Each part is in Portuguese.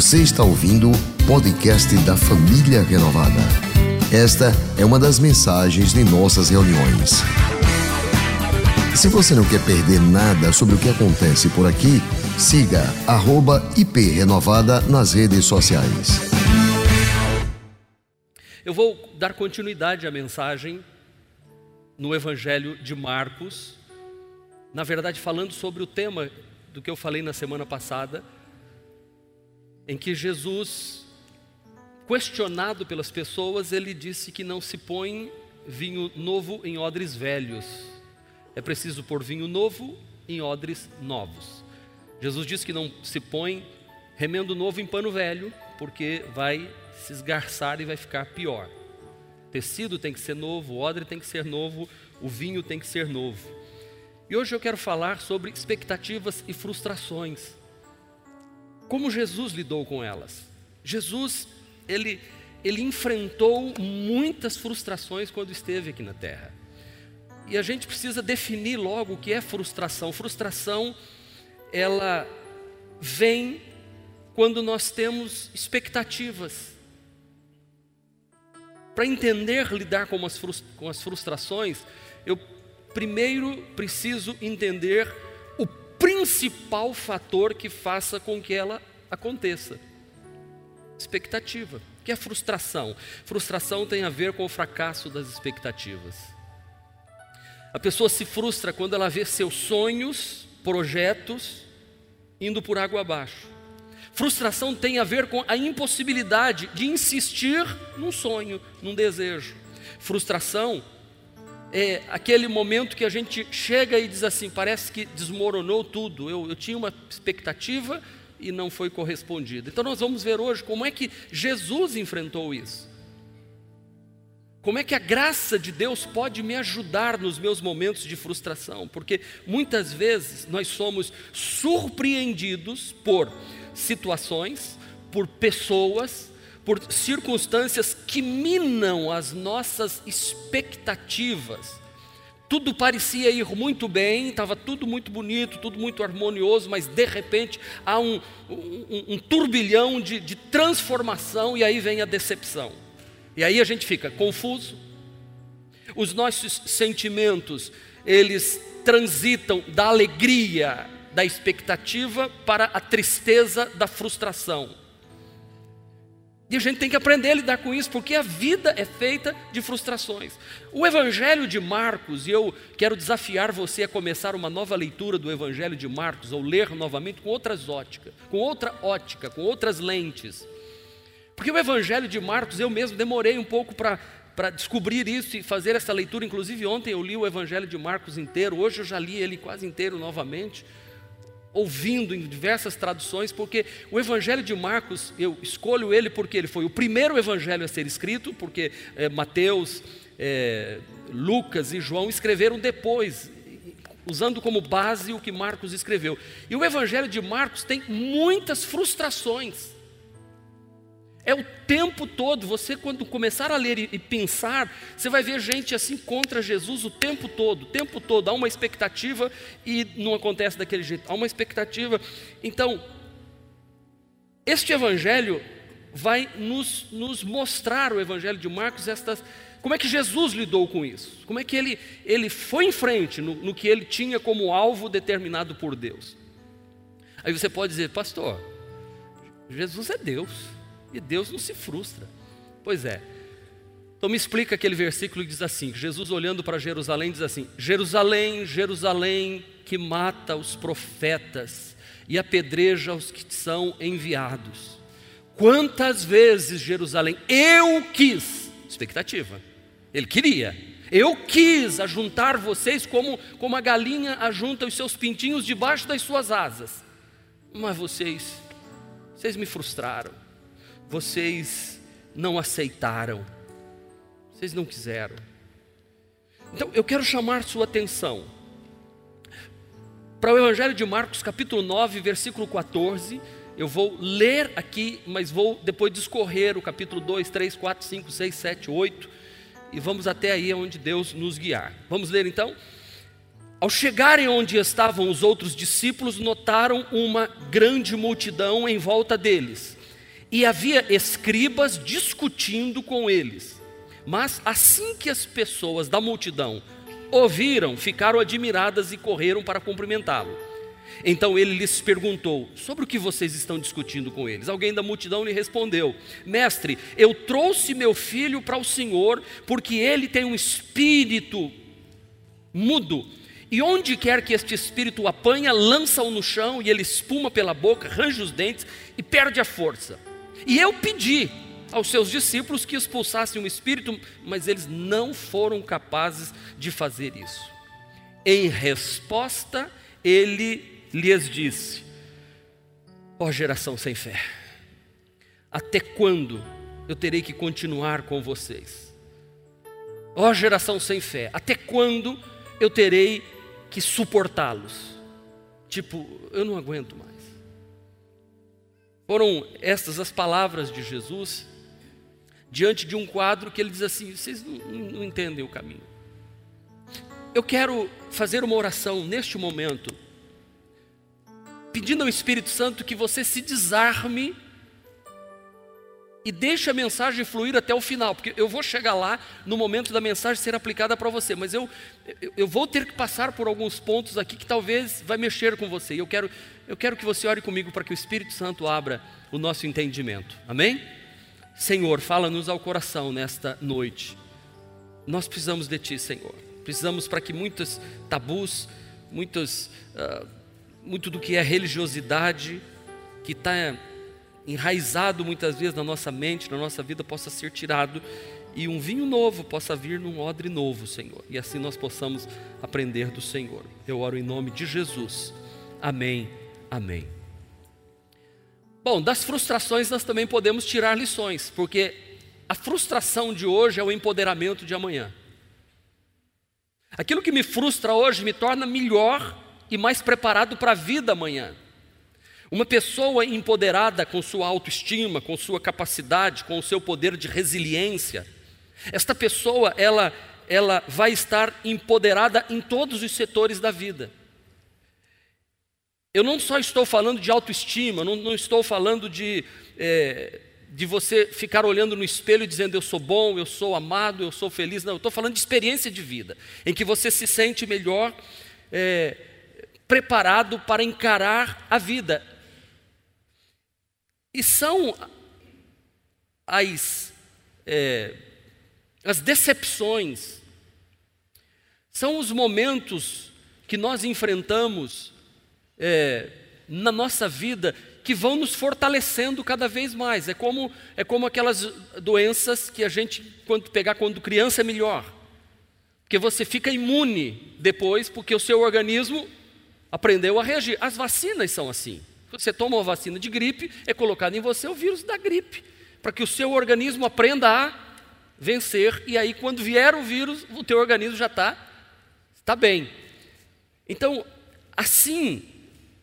Você está ouvindo o podcast da Família Renovada. Esta é uma das mensagens de nossas reuniões. Se você não quer perder nada sobre o que acontece por aqui, siga @iprenovada nas redes sociais. Eu vou dar continuidade à mensagem no Evangelho de Marcos, na verdade, falando sobre o tema do que eu falei na semana passada, em que Jesus, questionado pelas pessoas, ele disse que não se põe vinho novo em odres velhos, é preciso pôr vinho novo em odres novos. Jesus disse que não se põe remendo novo em pano velho, porque vai se esgarçar e vai ficar pior. Tecido tem que ser novo, odre tem que ser novo, o vinho tem que ser novo. E hoje eu quero falar sobre expectativas e frustrações. Como Jesus lidou com elas? Jesus, ele, ele enfrentou muitas frustrações quando esteve aqui na terra. E a gente precisa definir logo o que é frustração. Frustração, ela vem quando nós temos expectativas. Para entender lidar com as, com as frustrações, eu primeiro preciso entender principal fator que faça com que ela aconteça. Expectativa, que é frustração. Frustração tem a ver com o fracasso das expectativas. A pessoa se frustra quando ela vê seus sonhos, projetos indo por água abaixo. Frustração tem a ver com a impossibilidade de insistir num sonho, num desejo. Frustração é aquele momento que a gente chega e diz assim: parece que desmoronou tudo. Eu, eu tinha uma expectativa e não foi correspondida. Então, nós vamos ver hoje como é que Jesus enfrentou isso. Como é que a graça de Deus pode me ajudar nos meus momentos de frustração? Porque muitas vezes nós somos surpreendidos por situações, por pessoas, por circunstâncias que minam as nossas expectativas. Tudo parecia ir muito bem, estava tudo muito bonito, tudo muito harmonioso, mas de repente há um, um, um turbilhão de, de transformação e aí vem a decepção. E aí a gente fica confuso. Os nossos sentimentos, eles transitam da alegria, da expectativa para a tristeza da frustração. E a gente tem que aprender a lidar com isso, porque a vida é feita de frustrações. O Evangelho de Marcos, e eu quero desafiar você a começar uma nova leitura do Evangelho de Marcos, ou ler novamente com outras óticas, com outra ótica, com outras lentes. Porque o Evangelho de Marcos, eu mesmo demorei um pouco para para descobrir isso e fazer essa leitura. Inclusive, ontem eu li o Evangelho de Marcos inteiro, hoje eu já li ele quase inteiro novamente ouvindo em diversas traduções, porque o Evangelho de Marcos, eu escolho ele porque ele foi o primeiro evangelho a ser escrito, porque é, Mateus, é, Lucas e João escreveram depois, usando como base o que Marcos escreveu. E o Evangelho de Marcos tem muitas frustrações. É o tempo todo, você quando começar a ler e, pensar, você vai ver gente assim contra Jesus o tempo todo, o tempo todo. Há uma expectativa e não acontece daquele jeito, há uma expectativa. Então, este evangelho vai nos, nos mostrar, o evangelho de Marcos, estas, como é que Jesus lidou com isso, como é que ele, ele foi em frente no, no que ele tinha como alvo determinado por Deus. Aí você pode dizer, pastor, Jesus é Deus. E Deus não se frustra. Pois é. Então me explica aquele versículo que diz assim: Jesus olhando para Jerusalém diz assim: Jerusalém, Jerusalém, que mata os profetas e apedreja os que são enviados. Quantas vezes Jerusalém eu quis, expectativa, ele queria, eu quis ajuntar vocês como, como a galinha ajunta os seus pintinhos debaixo das suas asas, mas vocês, vocês me frustraram vocês não aceitaram, vocês não quiseram. Então eu quero chamar sua atenção para o Evangelho de Marcos, capítulo 9, versículo 14. Eu vou ler aqui, mas vou depois discorrer o capítulo 2, 3, 4, 5, 6, 7, 8 e vamos até aí onde Deus nos guiar. Vamos ler então? Ao chegarem onde estavam os outros discípulos, notaram uma grande multidão em volta deles e havia escribas discutindo com eles. Mas assim que as pessoas da multidão ouviram, ficaram admiradas e correram para cumprimentá-lo. Então ele lhes perguntou: Sobre o que vocês estão discutindo com eles? Alguém da multidão lhe respondeu: Mestre, eu trouxe meu filho para o Senhor, porque ele tem um espírito mudo. E onde quer que este espírito o apanha, lança-o no chão e ele espuma pela boca, range os dentes e perde a força. E eu pedi aos seus discípulos que expulsassem o espírito, mas eles não foram capazes de fazer isso. Em resposta, ele lhes disse: Ó oh, geração sem fé, até quando eu terei que continuar com vocês? Ó oh, geração sem fé, até quando eu terei que suportá-los? Tipo, eu não aguento mais. Foram estas as palavras de Jesus diante de um quadro que ele diz assim: vocês não, não entendem o caminho. Eu quero fazer uma oração neste momento, pedindo ao Espírito Santo que você se desarme e deixe a mensagem fluir até o final, porque eu vou chegar lá no momento da mensagem ser aplicada para você, mas eu, eu, eu, vou ter que passar por alguns pontos aqui que talvez vai mexer com você. E eu quero, eu quero que você ore comigo para que o Espírito Santo abra o nosso entendimento. Amém? Senhor, fala-nos ao coração nesta noite. Nós precisamos de Ti, Senhor. Precisamos para que muitos tabus, muitos, uh, muito do que é religiosidade, que está enraizado muitas vezes na nossa mente, na nossa vida, possa ser tirado e um vinho novo possa vir num odre novo, Senhor. E assim nós possamos aprender do Senhor. Eu oro em nome de Jesus. Amém. Amém. Bom, das frustrações nós também podemos tirar lições, porque a frustração de hoje é o empoderamento de amanhã. Aquilo que me frustra hoje me torna melhor e mais preparado para a vida amanhã. Uma pessoa empoderada com sua autoestima, com sua capacidade, com o seu poder de resiliência, esta pessoa ela ela vai estar empoderada em todos os setores da vida. Eu não só estou falando de autoestima, não, não estou falando de, é, de você ficar olhando no espelho e dizendo eu sou bom, eu sou amado, eu sou feliz. Não, eu estou falando de experiência de vida, em que você se sente melhor é, preparado para encarar a vida. E são as, é, as decepções, são os momentos que nós enfrentamos é, na nossa vida que vão nos fortalecendo cada vez mais. É como, é como aquelas doenças que a gente, quando pegar quando criança, é melhor. Porque você fica imune depois, porque o seu organismo aprendeu a reagir. As vacinas são assim. Você toma uma vacina de gripe, é colocado em você o vírus da gripe, para que o seu organismo aprenda a vencer, e aí quando vier o vírus, o teu organismo já está tá bem. Então, assim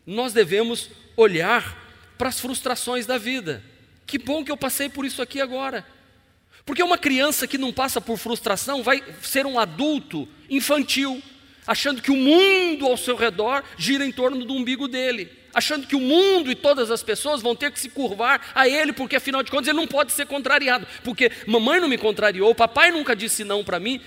nós devemos olhar para as frustrações da vida. Que bom que eu passei por isso aqui agora. Porque uma criança que não passa por frustração vai ser um adulto infantil, achando que o mundo ao seu redor gira em torno do umbigo dele, achando que o mundo e todas as pessoas vão ter que se curvar a ele, porque afinal de contas ele não pode ser contrariado, porque mamãe não me contrariou, papai nunca disse não para mim,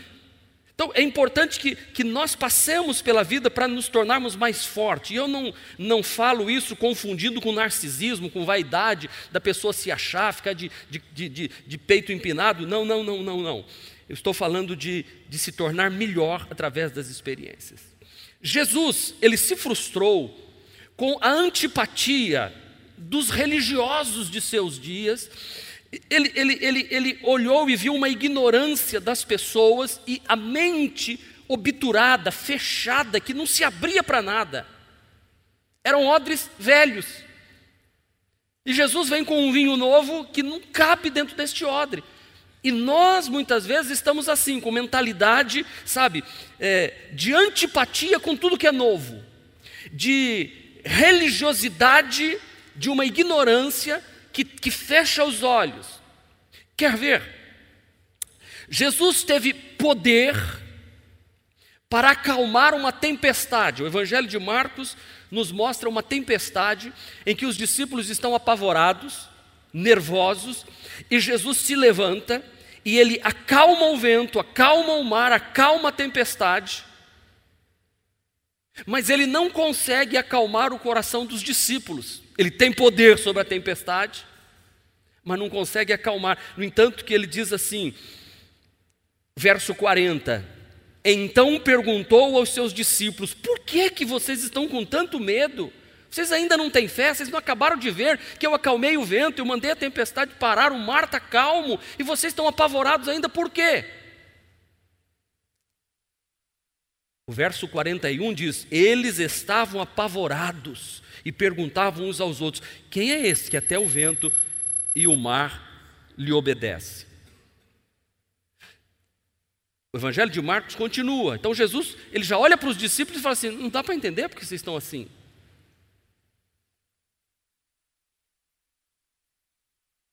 então é importante que, que nós passemos pela vida para nos tornarmos mais fortes. E eu não, não falo isso confundindo com narcisismo, com vaidade, da pessoa se achar, ficar de, de, de, de peito empinado. Não, não, não, não, não. Eu estou falando de, de se tornar melhor através das experiências. Jesus, ele se frustrou com a antipatia dos religiosos de seus dias ele, ele, ele, ele olhou e viu uma ignorância das pessoas e a mente obturada, fechada, que não se abria para nada. Eram odres velhos. E Jesus vem com um vinho novo que não cabe dentro deste odre. E nós muitas vezes estamos assim, com mentalidade, sabe, é, de antipatia com tudo que é novo, de religiosidade, de uma ignorância que, que fecha os olhos. Quer ver? Jesus teve poder para acalmar uma tempestade. O Evangelho de Marcos nos mostra uma tempestade em que os discípulos estão apavorados, nervosos, e Jesus se levanta e ele acalma o vento, acalma o mar, acalma a tempestade. Mas ele não consegue acalmar o coração dos discípulos. Ele tem poder sobre a tempestade, mas não consegue acalmar. No entanto, que ele diz assim, verso 40: Então perguntou aos seus discípulos: Por que que vocês estão com tanto medo? Vocês ainda não têm fé? Vocês não acabaram de ver que eu acalmei o vento, eu mandei a tempestade parar, o mar está calmo e vocês estão apavorados ainda por quê? O verso 41 diz: Eles estavam apavorados e perguntavam uns aos outros: Quem é esse que até o vento e o mar lhe obedece? O evangelho de Marcos continua. Então Jesus, ele já olha para os discípulos e fala assim: Não dá para entender porque vocês estão assim.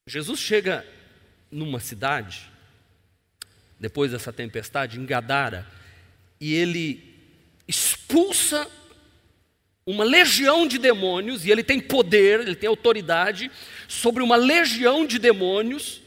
Jesus chega numa cidade, depois dessa tempestade, em Gadara, e ele expulsa uma legião de demônios, e ele tem poder, ele tem autoridade sobre uma legião de demônios,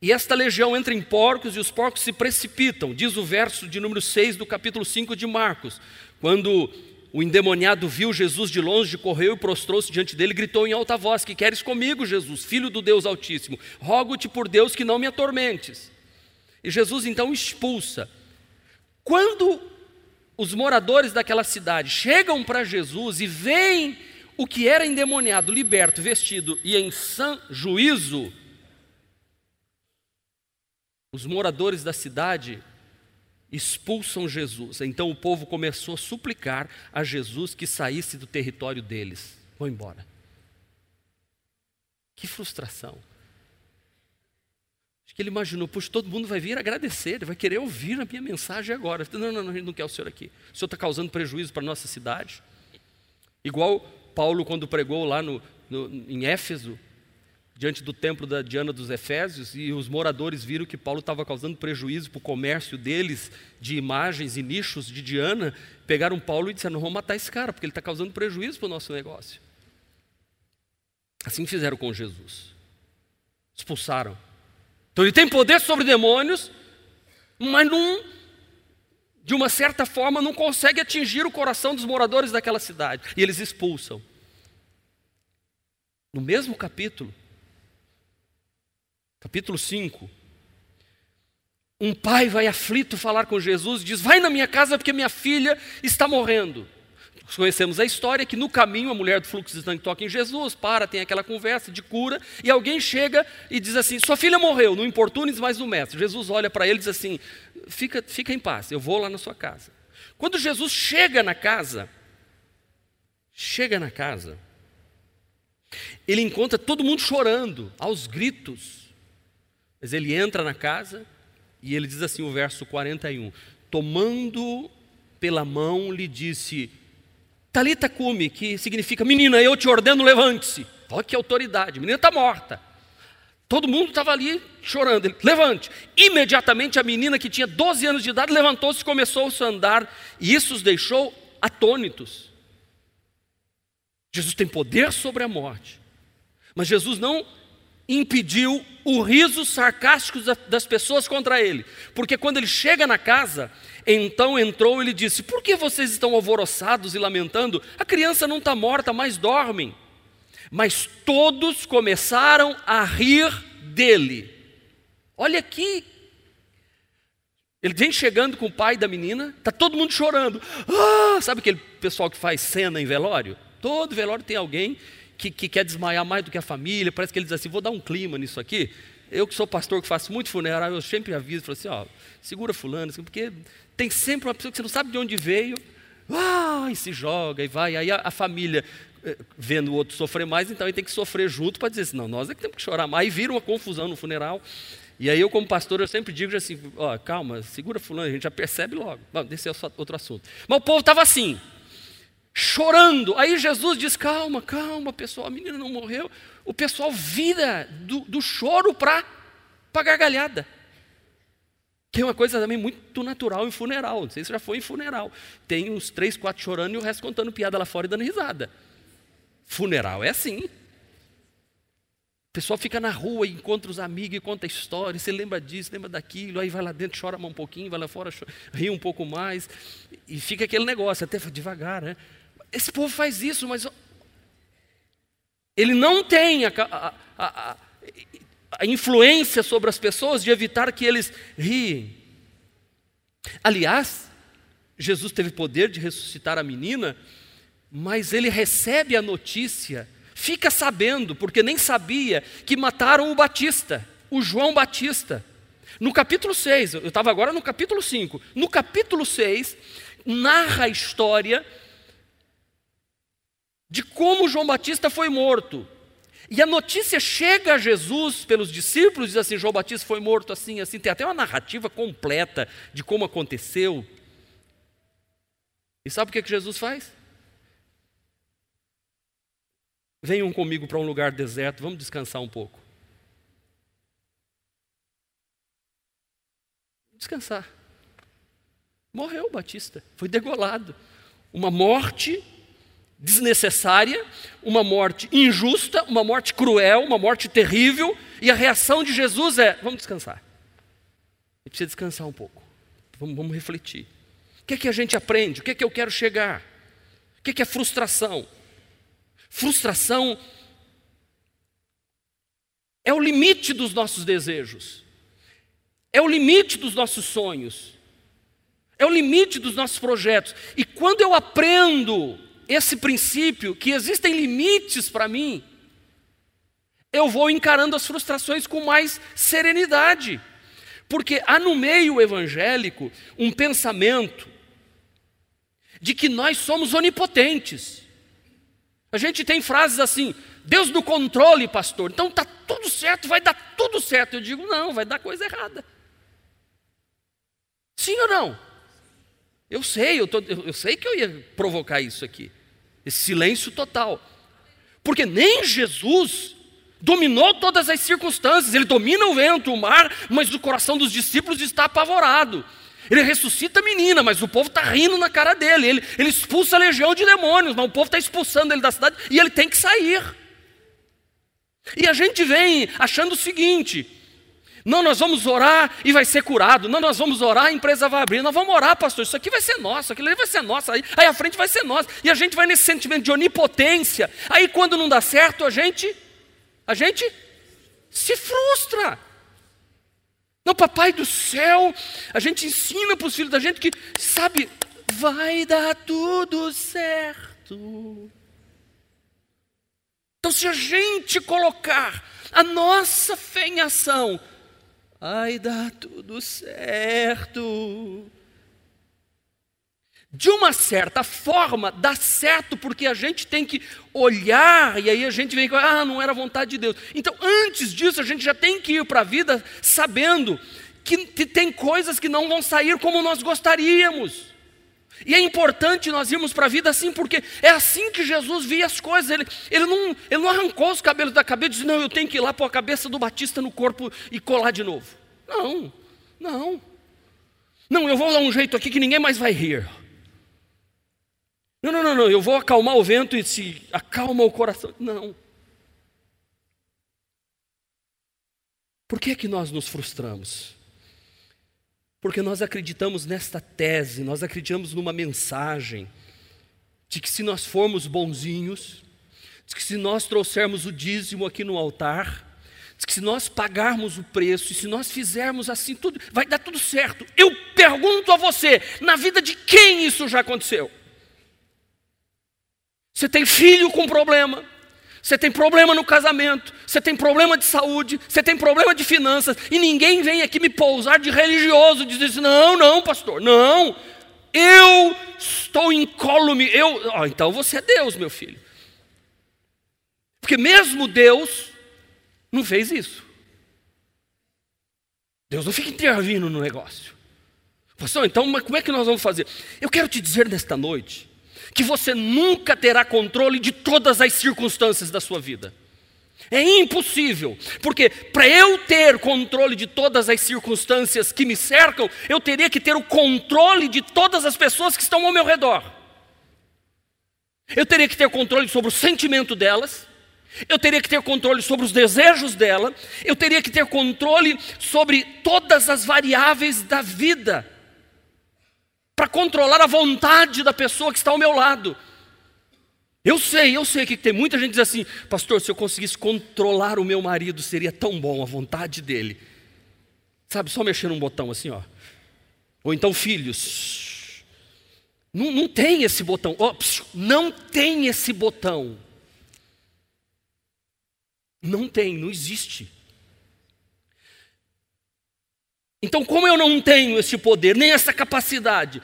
e esta legião entra em porcos e os porcos se precipitam, diz o verso de número 6 do capítulo 5 de Marcos, quando o endemoniado viu Jesus de longe, correu e prostrou-se diante dele gritou em alta voz: Que queres comigo, Jesus, filho do Deus Altíssimo? Rogo-te por Deus que não me atormentes. E Jesus então expulsa. Quando os moradores daquela cidade chegam para Jesus e veem o que era endemoniado, liberto, vestido e em sã juízo, os moradores da cidade expulsam Jesus. Então o povo começou a suplicar a Jesus que saísse do território deles. Vão embora. Que frustração. Que ele imaginou, puxa, todo mundo vai vir agradecer, ele vai querer ouvir a minha mensagem agora. Não, não, não, a gente não quer o senhor aqui. O senhor está causando prejuízo para a nossa cidade. Igual Paulo, quando pregou lá no, no, em Éfeso, diante do templo da Diana dos Efésios e os moradores viram que Paulo estava causando prejuízo para o comércio deles de imagens e nichos de Diana, pegaram Paulo e disseram: não vamos matar esse cara, porque ele está causando prejuízo para o nosso negócio. Assim fizeram com Jesus. Expulsaram. Então ele tem poder sobre demônios, mas não, de uma certa forma não consegue atingir o coração dos moradores daquela cidade. E eles expulsam. No mesmo capítulo, capítulo 5. Um pai vai aflito falar com Jesus e diz: Vai na minha casa porque minha filha está morrendo. Conhecemos a história que no caminho a mulher do fluxo de sangue toca em Jesus, para, tem aquela conversa de cura, e alguém chega e diz assim: Sua filha morreu, não importunes mais o mestre. Jesus olha para ele e diz assim: fica, fica em paz, eu vou lá na sua casa. Quando Jesus chega na casa, chega na casa, ele encontra todo mundo chorando, aos gritos. Mas ele entra na casa e ele diz assim, o verso 41, tomando pela mão, lhe disse, Talita cume, que significa, menina, eu te ordeno, levante-se. Olha que autoridade, a menina está morta. Todo mundo estava ali chorando. Ele, levante. Imediatamente a menina que tinha 12 anos de idade levantou-se e começou a andar, e isso os deixou atônitos. Jesus tem poder sobre a morte, mas Jesus não impediu o riso sarcástico das pessoas contra ele. Porque quando ele chega na casa, então entrou e lhe disse: Por que vocês estão alvoroçados e lamentando? A criança não está morta, mas dormem. Mas todos começaram a rir dele. Olha aqui. Ele vem chegando com o pai da menina, está todo mundo chorando. Ah, sabe aquele pessoal que faz cena em velório? Todo velório tem alguém que, que quer desmaiar mais do que a família, parece que ele diz assim: vou dar um clima nisso aqui. Eu que sou pastor, que faço muito funeral, eu sempre aviso, falo assim, ó, segura fulano, assim, porque tem sempre uma pessoa que você não sabe de onde veio, ah, e se joga e vai, aí a, a família eh, vendo o outro sofrer mais, então ele tem que sofrer junto para dizer assim, não, nós é que temos que chorar mais, aí vira uma confusão no funeral, e aí eu como pastor, eu sempre digo assim, ó, calma, segura fulano, a gente já percebe logo, Bom, esse é outro assunto. Mas o povo estava assim, chorando. Aí Jesus diz: calma, calma, pessoal, a menina não morreu. O pessoal vira do, do choro para a gargalhada. Que é uma coisa também muito natural em funeral. Não sei se já foi em funeral. Tem uns três, quatro chorando e o resto contando piada lá fora e dando risada. Funeral é assim. pessoal fica na rua encontra os amigos e conta história, você lembra disso, lembra daquilo, aí vai lá dentro, chora um pouquinho, vai lá fora, chora, ri um pouco mais, e fica aquele negócio, até devagar, né? Esse povo faz isso, mas ele não tem a, a, a, a influência sobre as pessoas de evitar que eles riem. Aliás, Jesus teve poder de ressuscitar a menina, mas ele recebe a notícia, fica sabendo, porque nem sabia, que mataram o Batista, o João Batista. No capítulo 6, eu estava agora no capítulo 5. No capítulo 6, narra a história de como João Batista foi morto. E a notícia chega a Jesus pelos discípulos, diz assim: João Batista foi morto assim, assim. Tem até uma narrativa completa de como aconteceu. E sabe o que, que Jesus faz? Venham comigo para um lugar deserto, vamos descansar um pouco. Descansar. Morreu Batista, foi degolado. Uma morte desnecessária, uma morte injusta, uma morte cruel, uma morte terrível, e a reação de Jesus é: vamos descansar. A gente precisa descansar um pouco, vamos, vamos refletir. O que é que a gente aprende? O que é que eu quero chegar? O que é que é frustração? Frustração é o limite dos nossos desejos, é o limite dos nossos sonhos, é o limite dos nossos projetos. E quando eu aprendo esse princípio, que existem limites para mim, eu vou encarando as frustrações com mais serenidade. Porque há no meio evangélico um pensamento de que nós somos onipotentes. A gente tem frases assim: Deus no controle, pastor. Então está tudo certo, vai dar tudo certo. Eu digo: não, vai dar coisa errada. Sim ou não? Eu sei, eu, tô, eu sei que eu ia provocar isso aqui. Esse silêncio total. Porque nem Jesus dominou todas as circunstâncias, ele domina o vento, o mar, mas o coração dos discípulos está apavorado. Ele ressuscita a menina, mas o povo está rindo na cara dele. Ele, ele expulsa a legião de demônios, mas o povo está expulsando ele da cidade e ele tem que sair. E a gente vem achando o seguinte: não, nós vamos orar e vai ser curado. Não, nós vamos orar, a empresa vai abrir. Nós vamos orar, pastor. Isso aqui vai ser nosso, aquilo ali vai ser nosso. Aí, aí a frente vai ser nossa. E a gente vai nesse sentimento de onipotência. Aí quando não dá certo, a gente, a gente se frustra. Não, papai do céu, a gente ensina para os filhos da gente que, sabe, vai dar tudo certo. Então, se a gente colocar a nossa fé em ação, Ai, dá tudo certo. De uma certa forma, dá certo porque a gente tem que olhar e aí a gente vem com, ah, não era vontade de Deus. Então, antes disso, a gente já tem que ir para a vida sabendo que tem coisas que não vão sair como nós gostaríamos. E é importante nós irmos para a vida assim, porque é assim que Jesus via as coisas. Ele, ele, não, ele não arrancou os cabelos da cabeça e disse: Não, eu tenho que ir lá pôr a cabeça do Batista no corpo e colar de novo. Não, não. Não, eu vou dar um jeito aqui que ninguém mais vai rir. Não, não, não, não, eu vou acalmar o vento e se acalma o coração. Não. Por que é que nós nos frustramos? Porque nós acreditamos nesta tese, nós acreditamos numa mensagem de que se nós formos bonzinhos, de que se nós trouxermos o dízimo aqui no altar, de que se nós pagarmos o preço e se nós fizermos assim tudo, vai dar tudo certo. Eu pergunto a você, na vida de quem isso já aconteceu? Você tem filho com problema, você tem problema no casamento, você tem problema de saúde, você tem problema de finanças, e ninguém vem aqui me pousar de religioso, dizer assim, não, não, pastor, não, eu estou incólume, eu, oh, então você é Deus, meu filho. Porque mesmo Deus não fez isso. Deus não fica intervindo no negócio. Pastor, então como é que nós vamos fazer? Eu quero te dizer nesta noite que você nunca terá controle de todas as circunstâncias da sua vida. É impossível, porque para eu ter controle de todas as circunstâncias que me cercam, eu teria que ter o controle de todas as pessoas que estão ao meu redor. Eu teria que ter controle sobre o sentimento delas, eu teria que ter controle sobre os desejos dela, eu teria que ter controle sobre todas as variáveis da vida, para controlar a vontade da pessoa que está ao meu lado. Eu sei, eu sei que tem muita gente que diz assim, pastor, se eu conseguisse controlar o meu marido, seria tão bom a vontade dele. Sabe, só mexer num botão assim, ó. Ou então, filhos. Não, não tem esse botão. Oh, não tem esse botão. Não tem, não existe. Então, como eu não tenho esse poder, nem essa capacidade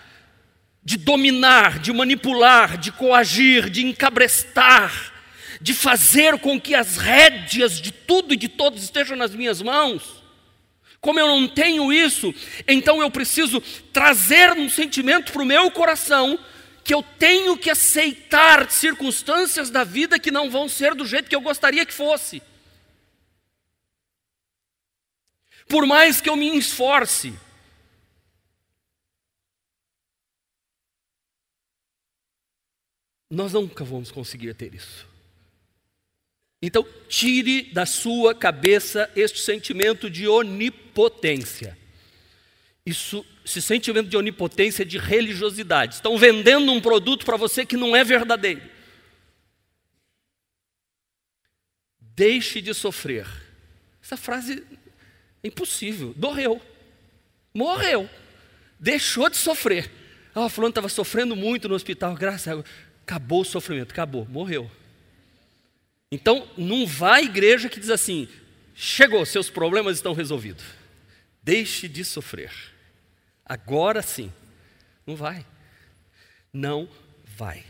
de dominar, de manipular, de coagir, de encabrestar, de fazer com que as rédeas de tudo e de todos estejam nas minhas mãos, como eu não tenho isso, então eu preciso trazer um sentimento para o meu coração que eu tenho que aceitar circunstâncias da vida que não vão ser do jeito que eu gostaria que fosse. Por mais que eu me esforce. Nós nunca vamos conseguir ter isso. Então, tire da sua cabeça este sentimento de onipotência. Isso, esse sentimento de onipotência de religiosidade. Estão vendendo um produto para você que não é verdadeiro. Deixe de sofrer. Essa frase Impossível. Morreu. Morreu. Deixou de sofrer. Ah, fulano estava sofrendo muito no hospital, graças a Deus. Acabou o sofrimento, acabou, morreu. Então, não vá à igreja que diz assim: chegou, seus problemas estão resolvidos. Deixe de sofrer. Agora sim. Não vai. Não vai.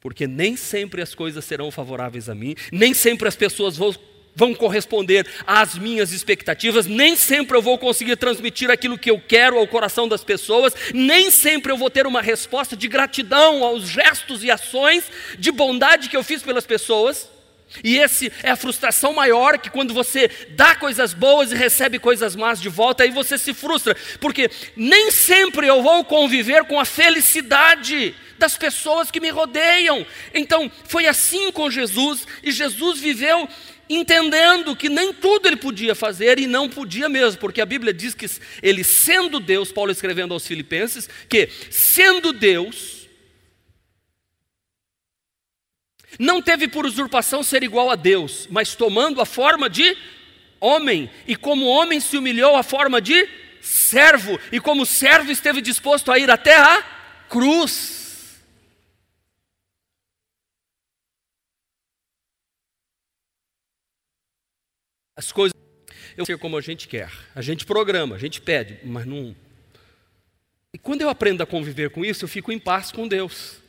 Porque nem sempre as coisas serão favoráveis a mim, nem sempre as pessoas vão vão corresponder às minhas expectativas, nem sempre eu vou conseguir transmitir aquilo que eu quero ao coração das pessoas, nem sempre eu vou ter uma resposta de gratidão aos gestos e ações de bondade que eu fiz pelas pessoas. E esse é a frustração maior que quando você dá coisas boas e recebe coisas más de volta, aí você se frustra, porque nem sempre eu vou conviver com a felicidade das pessoas que me rodeiam. Então, foi assim com Jesus, e Jesus viveu entendendo que nem tudo ele podia fazer e não podia mesmo, porque a Bíblia diz que ele, sendo Deus, Paulo escrevendo aos Filipenses, que sendo Deus, não teve por usurpação ser igual a Deus, mas tomando a forma de homem, e como homem se humilhou a forma de servo, e como servo esteve disposto a ir até a cruz. As coisas eu ser como a gente quer. A gente programa, a gente pede, mas não. E quando eu aprendo a conviver com isso, eu fico em paz com Deus.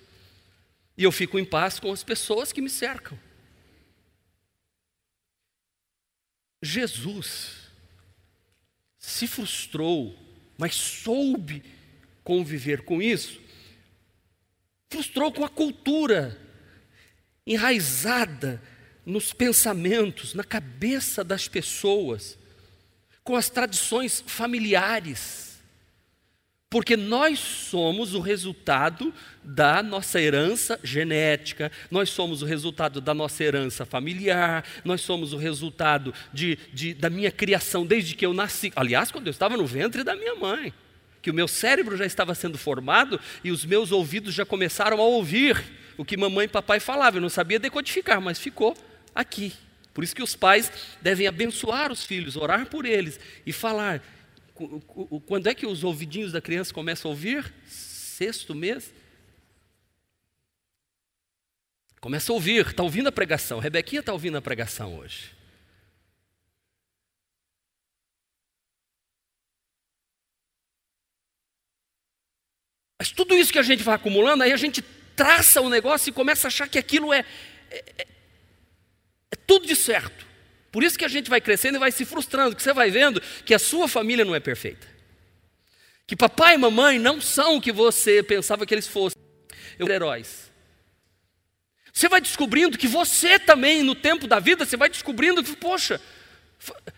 E eu fico em paz com as pessoas que me cercam. Jesus se frustrou, mas soube conviver com isso. Frustrou com a cultura enraizada nos pensamentos, na cabeça das pessoas, com as tradições familiares. Porque nós somos o resultado da nossa herança genética, nós somos o resultado da nossa herança familiar, nós somos o resultado de, de, da minha criação desde que eu nasci. Aliás, quando eu estava no ventre da minha mãe, que o meu cérebro já estava sendo formado e os meus ouvidos já começaram a ouvir o que mamãe e papai falavam. Eu não sabia decodificar, mas ficou aqui. Por isso que os pais devem abençoar os filhos, orar por eles e falar. Quando é que os ouvidinhos da criança começam a ouvir? Sexto mês. Começa a ouvir, está ouvindo a pregação. Rebequinha está ouvindo a pregação hoje. Mas tudo isso que a gente vai acumulando, aí a gente traça o negócio e começa a achar que aquilo é, é, é tudo de certo. Por isso que a gente vai crescendo e vai se frustrando, que você vai vendo que a sua família não é perfeita. Que papai e mamãe não são o que você pensava que eles fossem. Eu heróis. Você vai descobrindo que você também, no tempo da vida, você vai descobrindo que, poxa,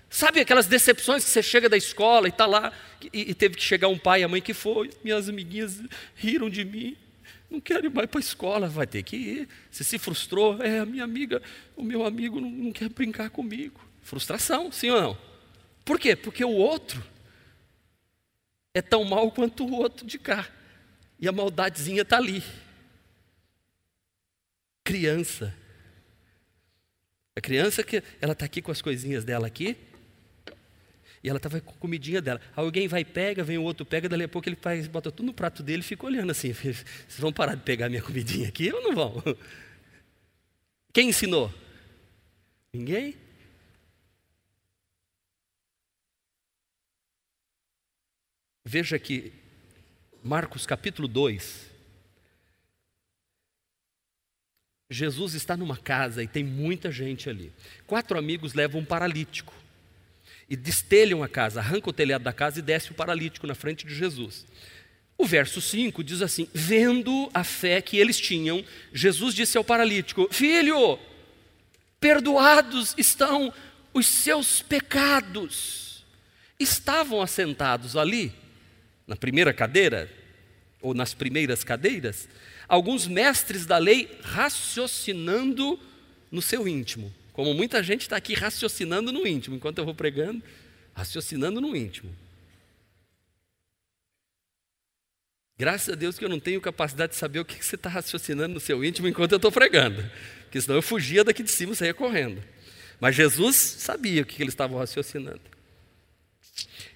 sabe aquelas decepções que você chega da escola e está lá, e, e, teve que chegar um pai e a mãe que foi, minhas amiguinhas riram de mim, não quero ir mais para a escola, vai ter que ir. Você se frustrou, é, a minha amiga, o meu amigo não, não quer brincar comigo. Frustração, sim ou não? Por quê? Porque o outro é tão mal quanto o outro de cá. E a maldadezinha está ali. Criança. A criança que ela está aqui com as coisinhas dela aqui, e ela estava com a comidinha dela. Alguém vai pega, vem o outro pega, dali a pouco ele faz, bota tudo no prato dele e fica olhando assim. Vocês vão parar de pegar minha comidinha aqui ou não vão? Quem ensinou? Ninguém? Veja aqui, Marcos capítulo 2. Jesus está numa casa e tem muita gente ali. Quatro amigos levam um paralítico e destelham a casa, arrancam o telhado da casa e desce o paralítico na frente de Jesus. O verso 5 diz assim: Vendo a fé que eles tinham, Jesus disse ao paralítico: Filho, perdoados estão os seus pecados. Estavam assentados ali, na primeira cadeira, ou nas primeiras cadeiras, alguns mestres da lei raciocinando no seu íntimo. Como muita gente está aqui raciocinando no íntimo, enquanto eu vou pregando, raciocinando no íntimo. Graças a Deus que eu não tenho capacidade de saber o que você está raciocinando no seu íntimo enquanto eu estou pregando, porque senão eu fugia daqui de cima e saía correndo. Mas Jesus sabia o que eles estavam raciocinando.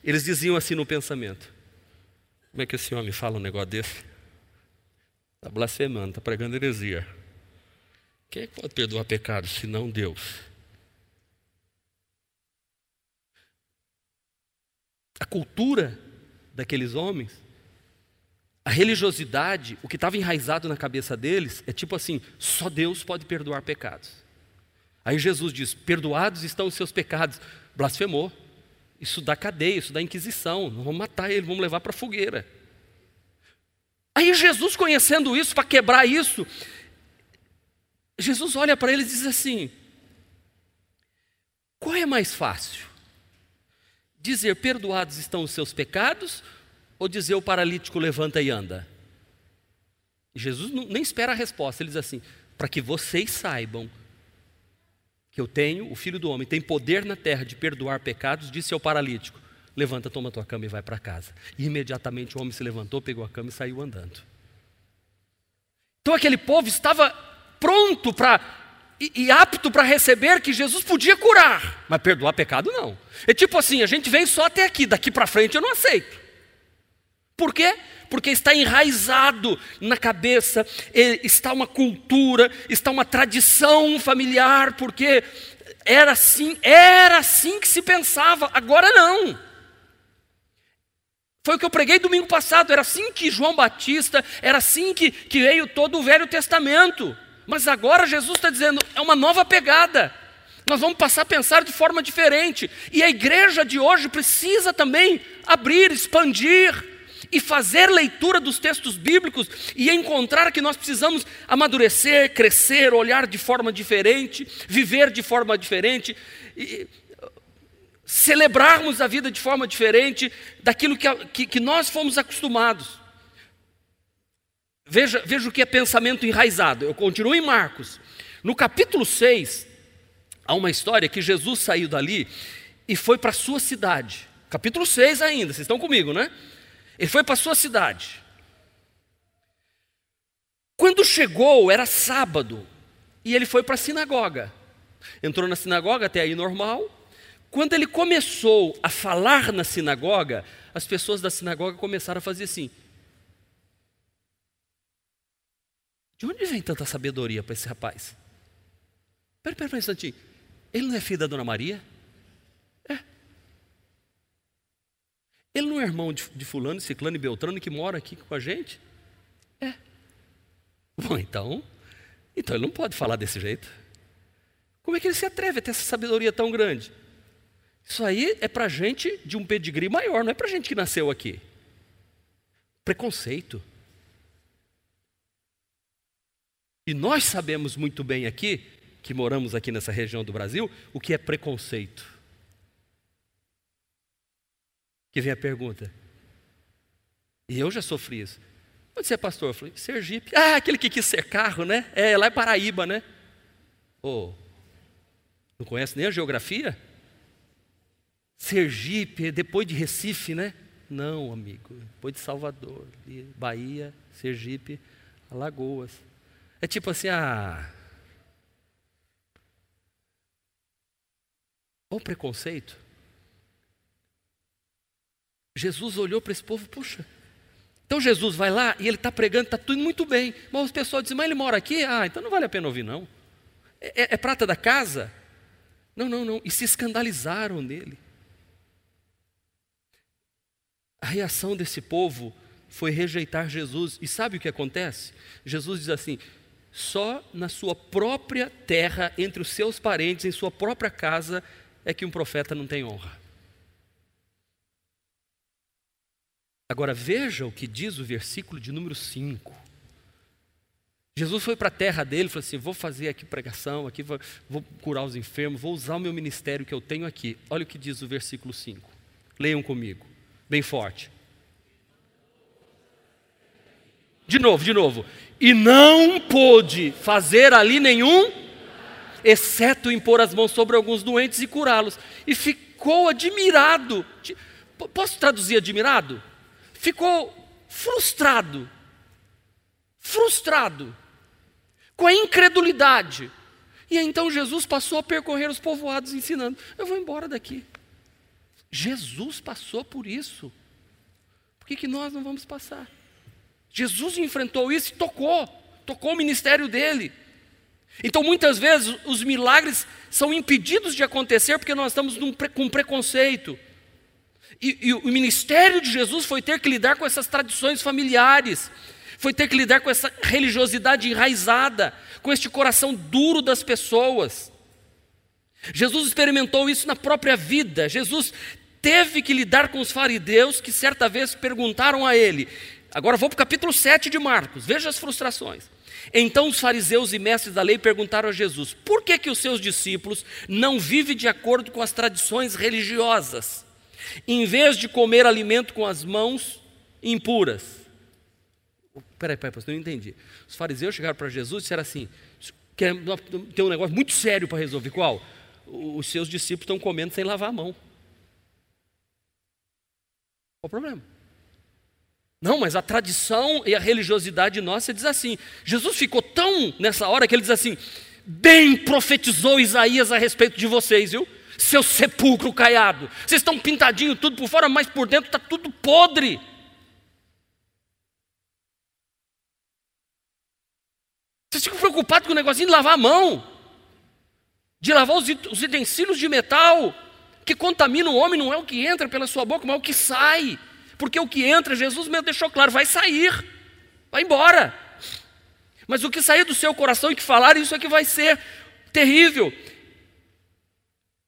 Eles diziam assim no pensamento: Como é que esse homem fala um negócio desse? Está blasfemando, está pregando heresia. Quem é que pode perdoar pecados se não Deus? A cultura daqueles homens, a religiosidade, o que estava enraizado na cabeça deles, é tipo assim: só Deus pode perdoar pecados. Aí Jesus diz: perdoados estão os seus pecados. Blasfemou. Isso dá cadeia, isso dá inquisição. Não vamos matar ele, vamos levar para a fogueira. Aí Jesus, conhecendo isso, para quebrar isso, Jesus olha para eles e diz assim: qual é mais fácil? Dizer perdoados estão os seus pecados ou dizer o paralítico levanta e anda? Jesus nem espera a resposta, ele diz assim: para que vocês saibam que eu tenho, o filho do homem tem poder na terra de perdoar pecados, disse ao paralítico: levanta, toma tua cama e vai para casa. E imediatamente o homem se levantou, pegou a cama e saiu andando. Então aquele povo estava pronto para e, e, apto para receber que Jesus podia curar, mas perdoar pecado não. É tipo assim, a gente vem só até aqui, daqui para frente eu não aceito. Por quê? Porque está enraizado na cabeça, está uma cultura, está uma tradição familiar, porque era assim, era assim que se pensava, agora não. Foi o que eu preguei domingo passado, era assim que João Batista, era assim que, que veio todo o Velho Testamento. Mas agora Jesus está dizendo, é uma nova pegada. Nós vamos passar a pensar de forma diferente. E a igreja de hoje precisa também abrir, expandir e fazer leitura dos textos bíblicos e encontrar que nós precisamos amadurecer, crescer, olhar de forma diferente, viver de forma diferente, e celebrarmos a vida de forma diferente daquilo que, que, que nós fomos acostumados. Veja, veja o que é pensamento enraizado. Eu continuo em Marcos. No capítulo 6, há uma história que Jesus saiu dali e foi para a sua cidade. Capítulo 6 ainda, vocês estão comigo, né? Ele foi para a sua cidade. Quando chegou, era sábado, e ele foi para a sinagoga. Entrou na sinagoga, até aí normal. Quando ele começou a falar na sinagoga, as pessoas da sinagoga começaram a fazer assim: De onde vem tanta sabedoria para esse rapaz? Pera, pera, pera um instantinho. Ele não é filho da Dona Maria? É. Ele não é irmão de, de fulano, ciclano e beltrano que mora aqui com a gente? É. Bom, então, então ele não pode falar desse jeito. Como é que ele se atreve a ter essa sabedoria tão grande? Isso aí é para gente de um pedigree maior, não é para gente que nasceu aqui. Preconceito. E nós sabemos muito bem aqui, que moramos aqui nessa região do Brasil, o que é preconceito. Que vem a pergunta. E eu já sofri isso. Onde você é pastor? Eu falei, Sergipe. Ah, aquele que quis ser carro, né? É, lá é Paraíba, né? Oh, não conhece nem a geografia? Sergipe, depois de Recife, né? Não, amigo. Depois de Salvador, Bahia, Sergipe, Alagoas. É tipo assim, ah. Olha o preconceito. Jesus olhou para esse povo, puxa. Então Jesus vai lá e ele está pregando, está tudo muito bem. Mas os pessoal dizem, mas ele mora aqui? Ah, então não vale a pena ouvir, não. É, é, é prata da casa? Não, não, não. E se escandalizaram nele. A reação desse povo foi rejeitar Jesus. E sabe o que acontece? Jesus diz assim: só na sua própria terra, entre os seus parentes, em sua própria casa, é que um profeta não tem honra. Agora veja o que diz o versículo de número 5. Jesus foi para a terra dele e falou assim: vou fazer aqui pregação, aqui vou, vou, curar os enfermos, vou usar o meu ministério que eu tenho aqui. Olha o que diz o versículo 5. Leiam comigo, bem forte. De novo, de novo. E não pôde fazer ali nenhum, exceto impor as mãos sobre alguns doentes e curá-los. E ficou admirado. Posso traduzir admirado? Ficou frustrado. Frustrado. Com a incredulidade. E então Jesus passou a percorrer os povoados ensinando: Eu vou embora daqui. Jesus passou por isso. Por que, que nós não vamos passar? Jesus enfrentou isso e tocou, tocou o ministério dele. Então, muitas vezes, os milagres são impedidos de acontecer porque nós estamos num, com preconceito. E, e, o ministério de Jesus foi ter que lidar com essas tradições familiares, foi ter que lidar com essa religiosidade enraizada, com este coração duro das pessoas. Jesus experimentou isso na própria vida. Jesus teve que lidar com os fariseus que certa vez perguntaram a ele: Agora vou para o capítulo 7 de Marcos, veja as frustrações. Então os fariseus e mestres da lei perguntaram a Jesus: por que, que os seus discípulos não vivem de acordo com as tradições religiosas, em vez de comer alimento com as mãos impuras? Peraí, peraí, pastor, não entendi. Os fariseus chegaram para Jesus e disseram assim: tem um negócio muito sério para resolver. Qual? Os seus discípulos estão comendo sem lavar a mão. Qual o problema? Não, mas a tradição e a religiosidade nossa diz assim. Jesus ficou tão nessa hora que ele diz assim: bem profetizou Isaías a respeito de vocês, viu? Seu sepulcro caiado. Vocês estão pintadinho tudo por fora, mas por dentro está tudo podre. Vocês ficam preocupados com o negocinho de lavar a mão, de lavar os utensílios de metal, que contamina o homem, não é o que entra pela sua boca, mas é o que sai. Porque o que entra, Jesus mesmo deixou claro, vai sair, vai embora. Mas o que sair do seu coração e que falar, isso é que vai ser terrível.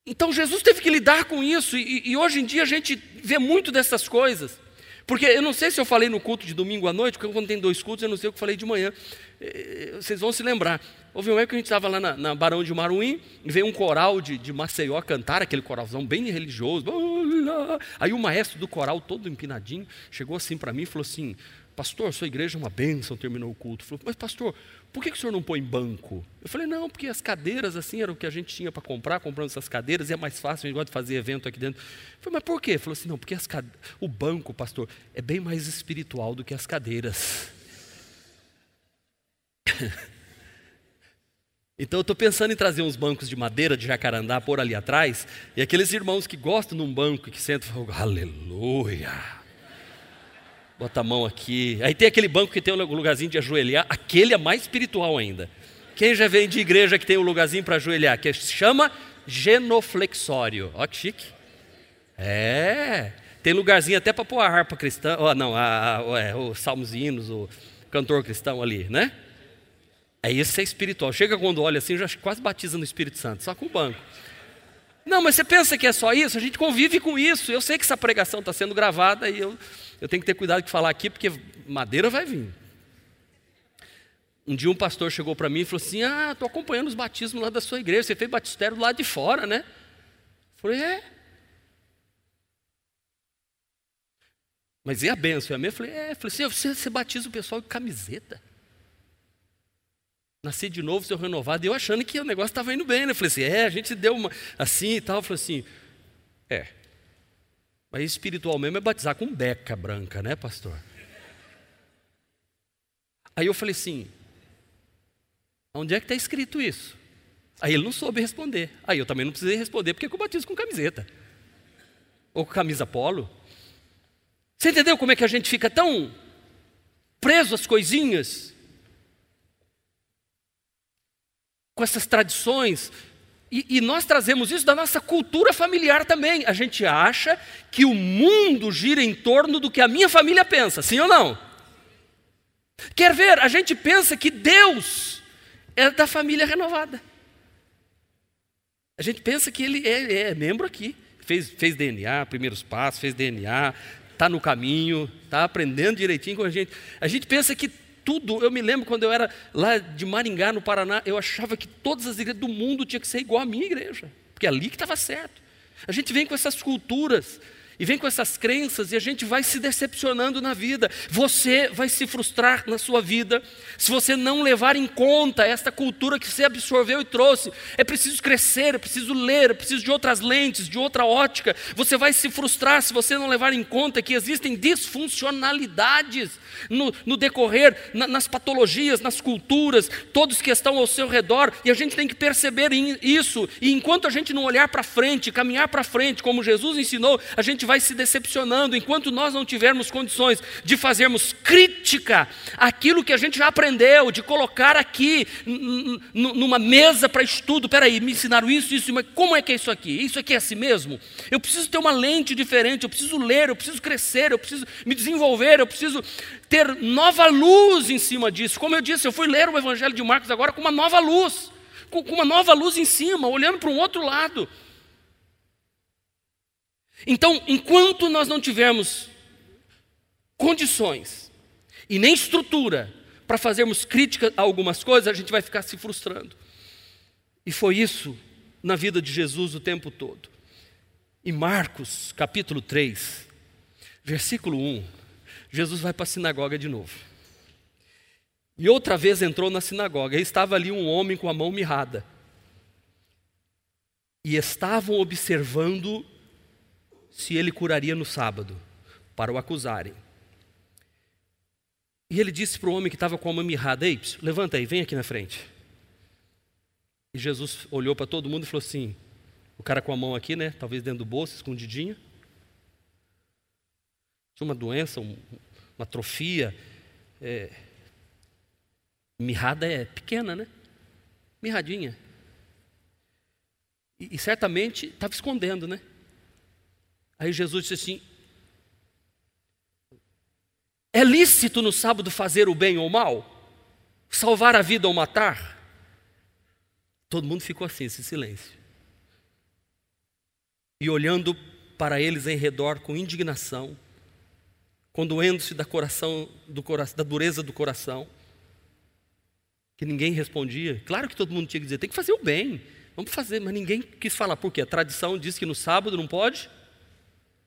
Então Jesus teve que lidar com isso, e, e, hoje em dia a gente vê muito dessas coisas. Porque eu não sei se eu falei no culto de domingo à noite, porque quando tem dois cultos, eu não sei o que falei de manhã. Eh, vocês vão se lembrar. Houve uma época que a gente estava lá na, na, Barão de Maruim, e veio um coral de, de Maceió cantar, aquele coralzão bem religioso. Aí o maestro do coral, todo empinadinho, chegou assim para mim e falou assim: Pastor, sua igreja é uma bênção, terminou o culto. Falou, mas pastor, por que, que o senhor não põe banco? Eu falei, não, porque as cadeiras assim eram o que a gente tinha para comprar, comprando essas cadeiras, e é mais fácil, a gente gosta de fazer evento aqui dentro. Eu falei, mas por quê? Ele falou assim, não, porque cade... o banco, pastor, é bem mais espiritual do que as cadeiras. Então eu estou pensando em trazer uns bancos de madeira de jacarandá por ali atrás, e aqueles irmãos que gostam de um banco que sentam falam, aleluia. Bota a mão aqui. Aí tem aquele banco que tem um lugarzinho de ajoelhar, aquele é mais espiritual ainda. Quem já vem de igreja que tem um lugarzinho para ajoelhar, que se chama genoflexório. Ó que chique. É. Tem lugarzinho até para pôr a harpa cristã, oh, não, a, a, é, os salmos e hinos, o cantor cristão ali, né? É isso é espiritual. Chega quando olha assim, já quase batiza no Espírito Santo, só com o banco. Não, mas você pensa que é só isso? A gente convive com isso. Eu sei que essa pregação está sendo gravada e eu, eu tenho que ter cuidado de falar aqui, porque madeira vai vir. Um dia um pastor chegou para mim e falou assim: Ah, estou acompanhando os batismos lá da sua igreja. Você fez batistério lá de fora, né? Eu falei: É. Mas e a benção? E a minha? Eu falei, é, eu falei assim, você, você batiza o pessoal de camiseta. Nasci de novo, seu renovado. E eu achando que o negócio estava indo bem, né? Eu falei assim, é, a gente deu uma assim e tal. Eu falei assim, é. Mas espiritual mesmo é batizar com beca branca, né, pastor? Aí eu falei assim, onde é que está escrito isso? Aí ele não soube responder. Aí eu também não precisei responder, porque eu batizo com camiseta. Ou com camisa polo. Você entendeu como é que a gente fica tão preso às coisinhas? Com essas tradições. E, e, nós trazemos isso da nossa cultura familiar também. A gente acha que o mundo gira em torno do que a minha família pensa, sim ou não? Quer ver? A gente pensa que Deus é da família renovada. A gente pensa que ele é, é membro aqui. Fez, fez DNA, primeiros passos, fez DNA, está no caminho, está aprendendo direitinho com a gente. A gente pensa que tudo, eu me lembro quando eu era lá de Maringá, no Paraná, eu achava que todas as igrejas do mundo tinham que ser igual à minha igreja, porque é ali que estava certo. A gente vem com essas culturas, e vem com essas crenças e a gente vai se decepcionando na vida. Você vai se frustrar na sua vida se você não levar em conta esta cultura que você absorveu e trouxe. É preciso crescer, é preciso ler, é preciso de outras lentes, de outra ótica. Você vai se frustrar se você não levar em conta que existem disfuncionalidades no, no decorrer, na, nas patologias, nas culturas, todos que estão ao seu redor, e a gente tem que perceber isso. E enquanto a gente não olhar para frente, caminhar para frente, como Jesus ensinou, a gente vai se decepcionando. Enquanto nós não tivermos condições de fazermos crítica àquilo que a gente já aprendeu, de colocar aqui numa mesa para estudo, peraí, me ensinaram isso, isso, mas como é que é isso aqui? Isso aqui é assim mesmo? Eu preciso ter uma lente diferente, eu preciso ler, eu preciso crescer, eu preciso me desenvolver, eu preciso ter nova luz em cima disso. Como eu disse, eu fui ler o Evangelho de Marcos agora com uma nova luz, com, uma nova luz em cima, olhando para um outro lado. Então, enquanto nós não tivermos condições e nem estrutura para fazermos crítica a algumas coisas, a gente vai ficar se frustrando. E foi isso na vida de Jesus o tempo todo. Em Marcos, capítulo 3, versículo 1, Jesus vai para a sinagoga de novo. E outra vez entrou na sinagoga, e estava ali um homem com a mão mirrada. E estavam observando se ele curaria no sábado, para o acusarem. E ele disse para o homem que estava com a mão mirrada: Ei, levanta aí, vem aqui na frente. E Jesus olhou para todo mundo e falou assim: o cara com a mão aqui, né? Talvez dentro do bolso, escondidinho. Tinha uma doença, uma atrofia. É... Mirrada é pequena, né? Mirradinha. E, e certamente estava escondendo, né? Aí Jesus disse assim: É lícito no sábado fazer o bem ou o mal? Salvar a vida ou matar? Todo mundo ficou assim, esse silêncio. E olhando para eles em redor com indignação, condoendo-se da, coração, do coração, da dureza do coração, que ninguém respondia. Claro que todo mundo tinha que dizer, tem que fazer o bem, vamos fazer, mas ninguém quis falar, por quê? A tradição diz que no sábado não pode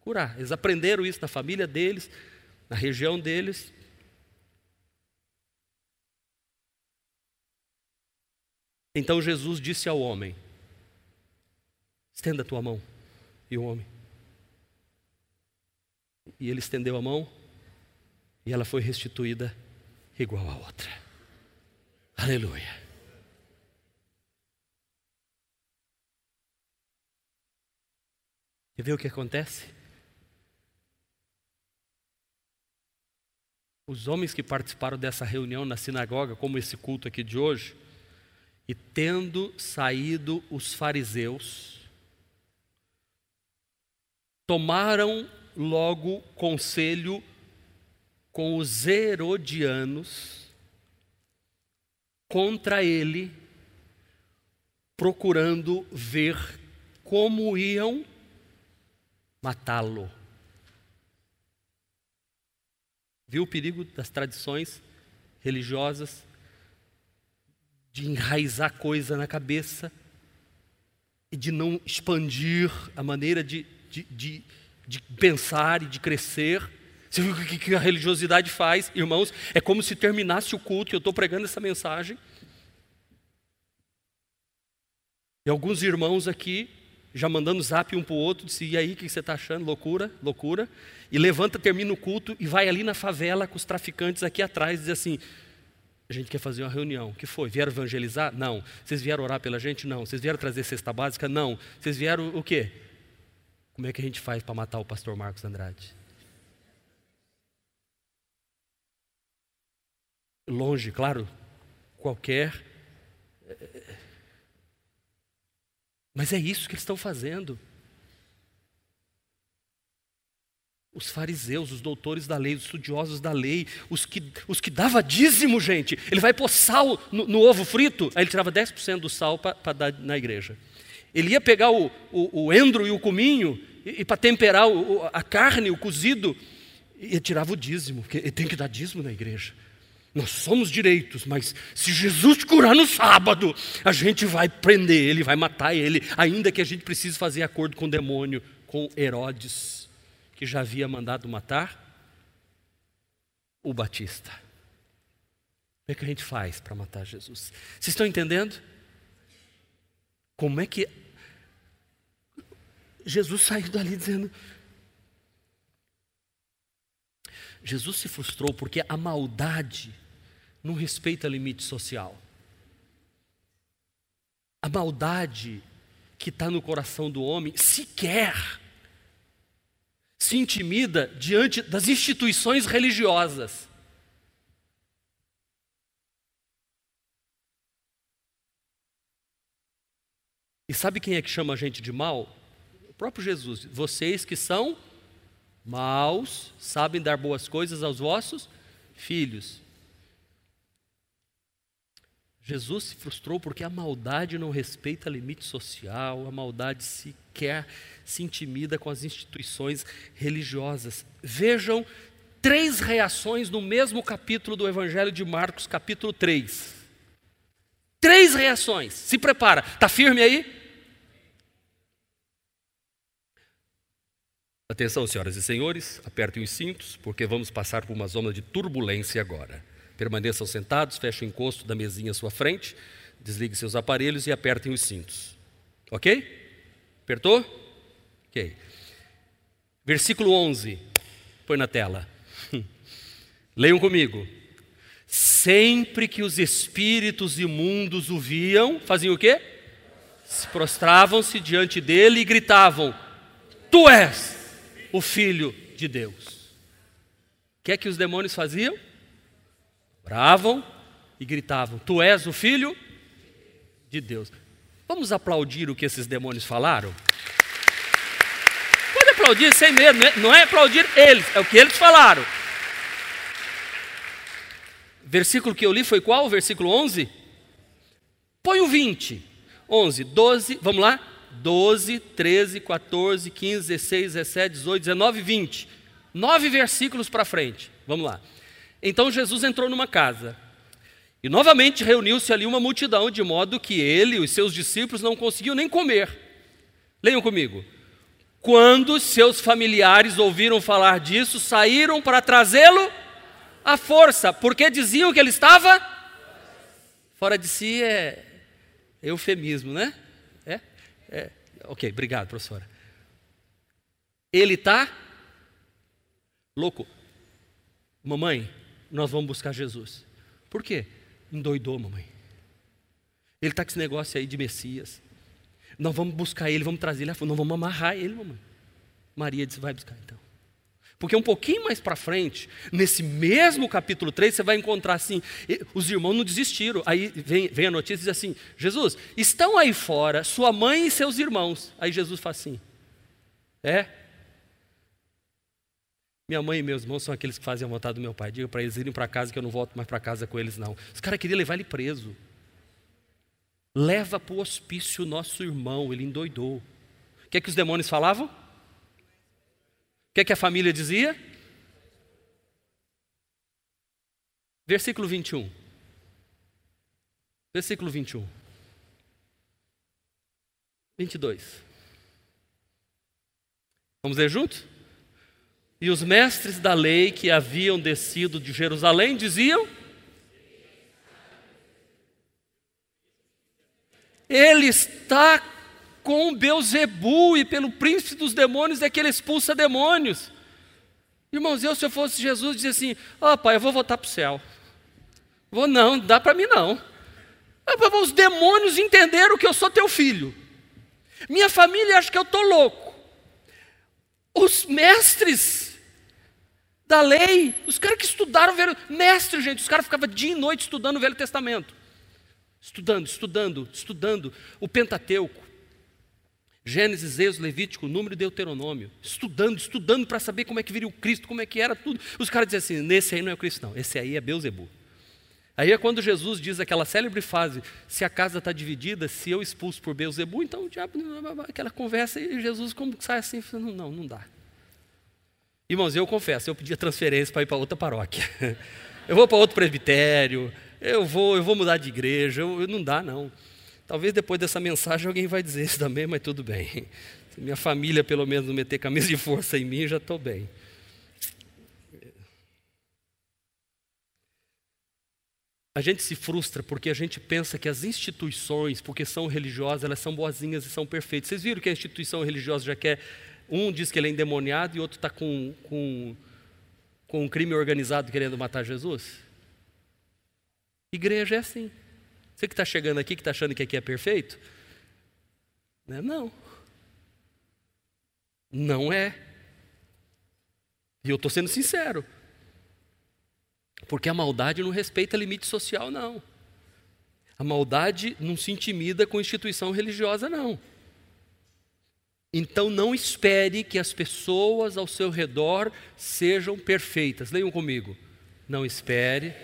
curar. Eles aprenderam isso na família deles, na região deles. Então Jesus disse ao homem: estenda a tua mão. E o homem. E ele estendeu a mão e ela foi restituída igual à outra. Aleluia. E vê o que acontece? Os homens que participaram dessa reunião na sinagoga, como esse culto aqui de hoje, e tendo saído os fariseus, tomaram logo conselho com os herodianos contra ele, procurando ver como iam matá-lo. Viu o perigo das tradições religiosas de enraizar coisa na cabeça e de não expandir a maneira de, de, de, de pensar e de crescer? Você viu o que a religiosidade faz, irmãos? É como se terminasse o culto e eu estou pregando essa mensagem. E alguns irmãos aqui, já mandando zap um para o outro, disse, e aí, o que você está achando? Loucura, loucura. E levanta, termina o culto e vai ali na favela com os traficantes aqui atrás diz assim, a gente quer fazer uma reunião. O que foi? Vieram evangelizar? Não. Vocês vieram orar pela gente? Não. Vocês vieram trazer cesta básica? Não. Vocês vieram o quê? Como é que a gente faz para matar o pastor Marcos Andrade? Longe, claro, qualquer. Mas é isso que eles estão fazendo. os fariseus, os doutores da lei, os estudiosos da lei, os que, os que dava dízimo, gente. Ele vai pôr sal no, no ovo frito, aí ele tirava 10% do sal para dar na igreja. Ele ia pegar o, o, o endro e o cominho, e, e para temperar o, a carne, o cozido, e tirava o dízimo, porque ele tem que dar dízimo na igreja. Nós somos direitos, mas se Jesus curar no sábado, a gente vai prender ele, vai matar ele, ainda que a gente precise fazer acordo com o demônio, com Herodes que já havia mandado matar o Batista. Como é que a gente faz para matar Jesus? Vocês estão entendendo? Como é que Jesus saiu dali dizendo. Jesus se frustrou porque a maldade não respeita limite social. A maldade que está no coração do homem sequer se intimida diante das instituições religiosas. E sabe quem é que chama a gente de mal? O próprio Jesus. Vocês que são maus, sabem dar boas coisas aos vossos filhos. Jesus se frustrou porque a maldade não respeita limite social, a maldade sequer se intimida com as instituições religiosas. Vejam três reações no mesmo capítulo do Evangelho de Marcos, capítulo 3. Três reações. Se prepara. Está firme aí? Atenção, senhoras e senhores, apertem os cintos, porque vamos passar por uma zona de turbulência agora. Permaneçam sentados, fechem o encosto da mesinha à sua frente, desligue seus aparelhos e apertem os cintos. Ok? Apertou? Ok. Versículo 11. Põe na tela. Leiam comigo. Sempre que os espíritos imundos o viam, faziam o quê? Se prostravam-se diante dele e gritavam: Tu és o filho de Deus. O que é que os demônios faziam? Oravam e gritavam: Tu és o filho de Deus. Vamos aplaudir o que esses demônios falaram? Pode aplaudir sem medo, não é, é aplaudir eles, é o que eles falaram. Versículo que eu li foi qual? Versículo 11? Põe o 20. 11, 12, vamos lá? 12, 13, 14, 15, 16, 17, 18, 19, 20. Nove versículos para frente. Vamos lá. Então Jesus entrou numa casa. E novamente reuniu-se ali uma multidão, de modo que ele e os seus discípulos não conseguiam nem comer. Leiam comigo. Quando seus familiares ouviram falar disso, saíram para trazê-lo à força, porque diziam que ele estava fora de si é eufemismo, né? É? Ok, obrigado, professora. Ele está louco. Mamãe, nós vamos buscar Jesus. Por quê? Endoidou, mamãe. Ele está com esse negócio aí de Messias. Nós vamos buscar ele, vamos trazer ele, nós vamos amarrar ele, mamãe. Maria disse: vai buscar então. Porque um pouquinho mais para frente, nesse mesmo capítulo 3, você vai encontrar assim: os irmãos não desistiram. Aí vem, vem a notícia e diz assim: Jesus, estão aí fora sua mãe e seus irmãos. Aí Jesus fala assim: É, minha mãe e meus irmãos são aqueles que fazem a vontade do meu pai. Diga para eles irem para casa que eu não volto mais para casa com eles, não. Os caras queriam levar ele preso. Leva para o hospício nosso irmão, ele endoidou. O que é que os demônios falavam? O que é que a família dizia? Versículo 21. Versículo 21. 22. Vamos ler junto? E os mestres da lei que haviam descido de Jerusalém diziam: Ele está com Beuzebu e pelo príncipe dos demônios é que ele expulsa demônios. Irmãos, eu se eu fosse Jesus, dizia assim: Ó oh, pai, eu vou voltar para o céu. Vou não, dá para mim não. Os demônios entenderam que eu sou teu filho. Minha família acha que eu estou louco. Os mestres da lei, os caras que estudaram o Velho Mestre, gente, os caras ficavam dia e noite estudando o Velho Testamento. Estudando, estudando, estudando o Pentateuco. Gênesis, Êxodo, Levítico, Número e Deuteronômio. Estudando, estudando para saber como é que viria o Cristo, como é que era tudo. Os caras diziam assim: nesse aí não é o Cristo, não. Esse aí é Beuzebu. Aí é quando Jesus diz aquela célebre frase: se a casa está dividida, se eu expulso por Beuzebu, então o diabo, aquela conversa, e Jesus como sai assim, não, não, não dá. Irmãos, eu confesso, eu pedi transferência para ir para outra paróquia. Eu vou para outro presbitério, eu vou, eu vou mudar de igreja, eu, não dá não. Talvez depois dessa mensagem alguém vai dizer isso também, mas tudo bem. Se minha família pelo menos não meter camisa de força em mim, já estou bem. A gente se frustra porque a gente pensa que as instituições, porque são religiosas, elas são boazinhas e são perfeitas. Vocês viram que a instituição religiosa já quer. Um diz que ele é endemoniado e outro está com, com, com um crime organizado querendo matar Jesus? Igreja é assim. Você que está chegando aqui, que está achando que aqui é perfeito? Não é não. Não é. E eu estou sendo sincero. Porque a maldade não respeita limite social, não. A maldade não se intimida com instituição religiosa, não. Então não espere que as pessoas ao seu redor sejam perfeitas. Leiam comigo. Não espere.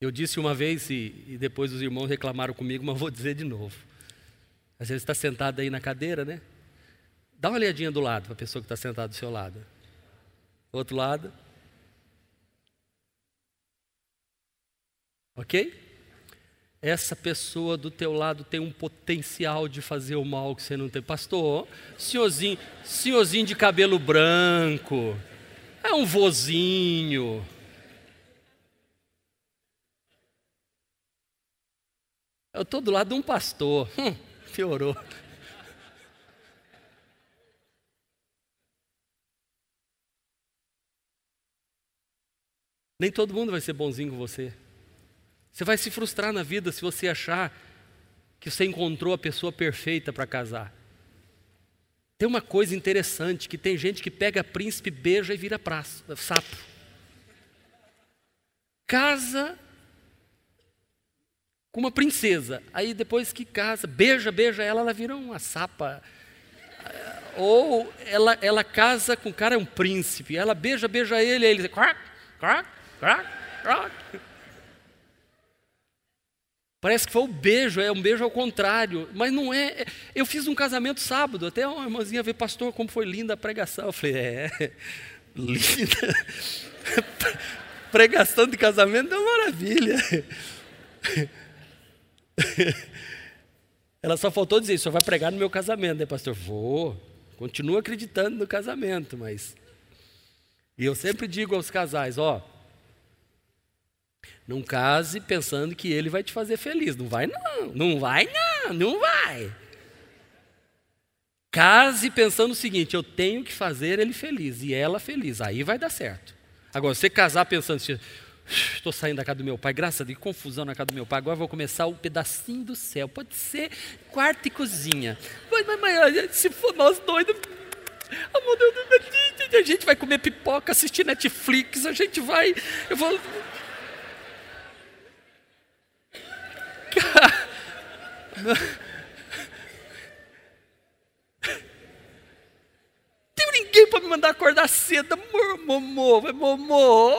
Eu disse uma vez e, e depois os irmãos reclamaram comigo, mas vou dizer de novo. Às vezes está sentado aí na cadeira, né? Dá uma olhadinha do lado para a pessoa que está sentada do seu lado. Outro lado. Ok? Essa pessoa do teu lado tem um potencial de fazer o mal que você não tem. Pastor, senhorzinho, senhorzinho de cabelo branco, é um vozinho. Eu estou do lado de um pastor. Hum, piorou. Nem todo mundo vai ser bonzinho com você. Você vai se frustrar na vida se você achar que você encontrou a pessoa perfeita para casar. Tem uma coisa interessante que tem gente que pega príncipe, beija e vira praça, sapo. Casa com uma princesa. Aí depois que casa, beija, beija ela, ela vira uma sapa. Ou ela, ela casa com o cara, é um príncipe. Ela beija, beija ele, aí ele diz, crack, crack, Parece que foi um beijo, é um beijo ao contrário, mas não é. Eu fiz um casamento sábado, até uma irmãzinha veio, pastor, como foi linda a pregação. Eu falei, é, linda. Pregação de casamento é uma maravilha. Ela só faltou dizer, só vai pregar no meu casamento, né, pastor? Vou, continuo acreditando no casamento, mas. E eu sempre digo aos casais, ó, não case pensando que ele vai te fazer feliz. Não vai, não. Não vai, não. Não vai. Case pensando o seguinte: eu tenho que fazer ele feliz e ela feliz. Aí vai dar certo. Agora, você casar pensando assim. Estou saindo da casa do meu pai, graças a Deus, confusão na casa do meu pai. Agora vou começar o um pedacinho do céu. Pode ser quarto e cozinha. Mas, mas, mas se for nós dois, oh, Deus, a gente vai comer pipoca, assistir Netflix, a gente vai. Eu vou. Tem ninguém para me mandar acordar cedo. Momô, momô.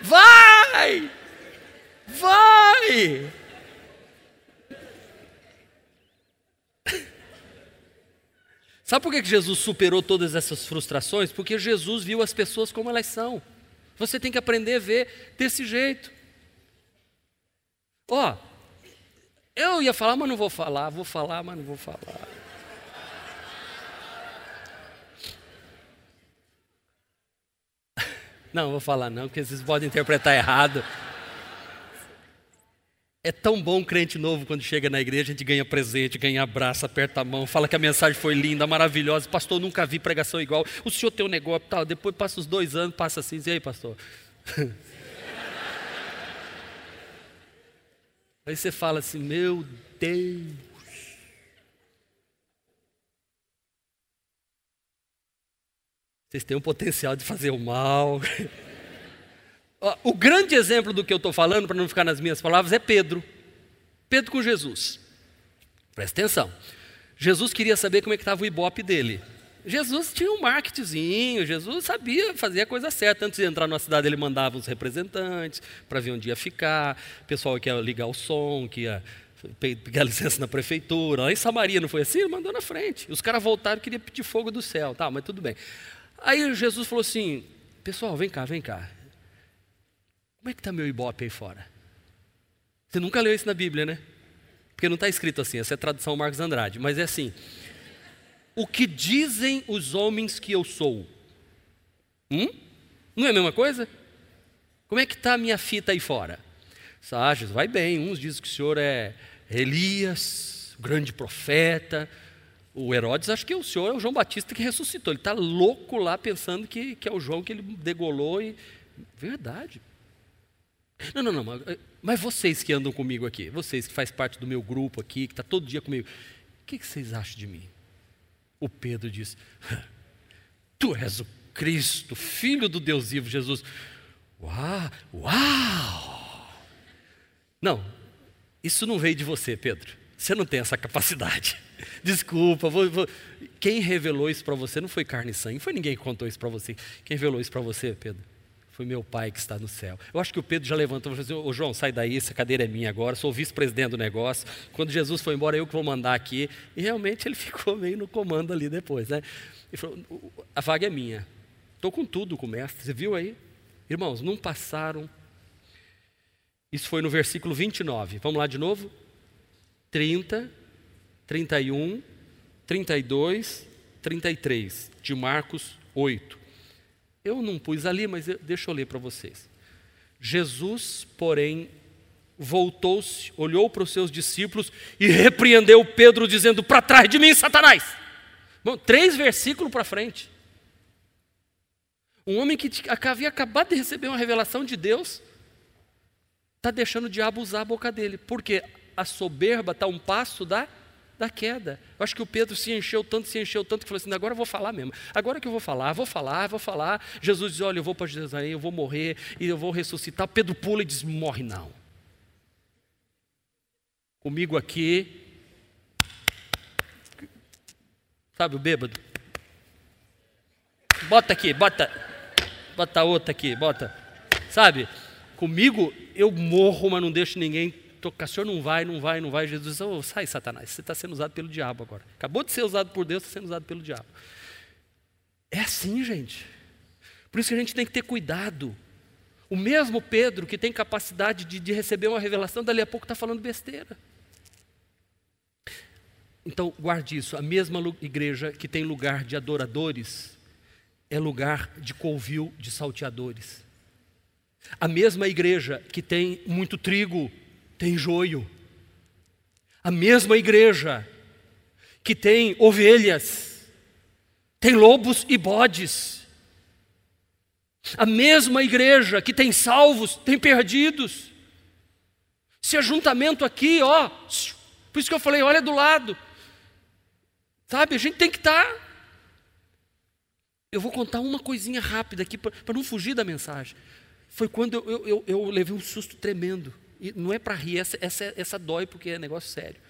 Vai! Vai! Sabe por que Jesus superou todas essas frustrações? Porque Jesus viu as pessoas como elas são. Você tem que aprender a ver desse jeito. Ó, eu ia falar, mas não vou falar, vou falar, mas não vou falar. Não, vou falar não, porque vocês podem interpretar errado. É tão bom um crente novo quando chega na igreja, a gente ganha presente, ganha abraço, aperta a mão, fala que a mensagem foi linda, maravilhosa. Pastor, nunca vi pregação igual. O senhor tem um negócio tal. Depois passa os dois anos, passa assim, e aí, pastor? Aí você fala assim: Meu Deus. Vocês têm o potencial de fazer o mal. O grande exemplo do que eu estou falando, para não ficar nas minhas palavras, é Pedro. Pedro com Jesus. Presta atenção. Jesus queria saber como é que estava o ibope dele. Jesus tinha um marketingzinho, Jesus sabia fazer a coisa certa. Antes de entrar na cidade, ele mandava os representantes para ver onde ia ficar, o pessoal que ia ligar o som, que ia pegar licença na prefeitura. Lá em Samaria não foi assim? Ele mandou na frente. Os caras voltaram e queriam pedir fogo do céu. Tá, mas tudo bem. Aí Jesus falou assim: Pessoal, vem cá, vem cá. Como é que está meu ibope aí fora? Você nunca leu isso na Bíblia, né? Porque não está escrito assim, essa é a tradução Marcos Andrade, mas é assim: O que dizem os homens que eu sou? Hum? Não é a mesma coisa? Como é que está a minha fita aí fora? Ságios, vai bem. Uns dizem que o senhor é Elias, grande profeta. O Herodes acha que o senhor é o João Batista que ressuscitou. Ele está louco lá pensando que, que é o João que ele degolou. E... Verdade. Não, não, não. Mas vocês que andam comigo aqui, vocês que fazem parte do meu grupo aqui, que está todo dia comigo, o que, que vocês acham de mim? O Pedro diz: Tu és o Cristo, filho do Deus vivo, Jesus. Uau! Uau! Não, isso não veio de você, Pedro. Você não tem essa capacidade. Desculpa, vou, vou. quem revelou isso para você não foi carne e sangue, foi ninguém que contou isso para você. Quem revelou isso para você, Pedro? Foi meu pai que está no céu. Eu acho que o Pedro já levantou e falou assim: Ô João, sai daí, essa cadeira é minha agora, sou vice-presidente do negócio. Quando Jesus foi embora, eu que vou mandar aqui. E realmente ele ficou meio no comando ali depois, né? Falou: a vaga é minha. Estou com tudo com o mestre. Você viu aí? Irmãos, não passaram. Isso foi no versículo 29. Vamos lá de novo? 30, 31, 32, 33 de Marcos 8. Eu não pus ali, mas deixa eu ler para vocês. Jesus, porém, voltou-se, olhou para os seus discípulos e repreendeu Pedro, dizendo: Para trás de mim, Satanás! Bom, três versículos para frente. Um homem que havia acabado de receber uma revelação de Deus, está deixando o diabo usar a boca dele, porque a soberba está um passo da da queda. Eu acho que o Pedro se encheu tanto, se encheu tanto, que falou assim: agora eu vou falar mesmo. Agora que eu vou falar, vou falar, vou falar. Jesus diz: olha, eu vou para Jerusalém, eu vou morrer e eu vou ressuscitar. Pedro pula e diz: morre não. Comigo aqui. Sabe o bêbado? Bota aqui, bota. Bota outra aqui, bota. Sabe? Comigo eu morro, mas não deixo ninguém tocar, o senhor não vai, não vai, não vai. Jesus diz, oh, sai Satanás, você está sendo usado pelo diabo agora. Acabou de ser usado por Deus, está sendo usado pelo diabo. É assim, gente. Por isso que a gente tem que ter cuidado. O mesmo Pedro que tem capacidade de, de receber uma revelação, dali a pouco está falando besteira. Então, guarde isso. A mesma igreja que tem lugar de adoradores é lugar de covil de salteadores. A mesma igreja que tem muito trigo tem joio. A mesma igreja que tem ovelhas, tem lobos e bodes. A mesma igreja que tem salvos, tem perdidos. Esse ajuntamento aqui, ó, por isso que eu falei, olha do lado. Sabe, a gente tem que estar. Tá... Eu vou contar uma coisinha rápida aqui para não fugir da mensagem. Foi quando eu, eu, eu, eu levei um susto tremendo. E não é para rir, essa, essa, essa dói porque é negócio sério.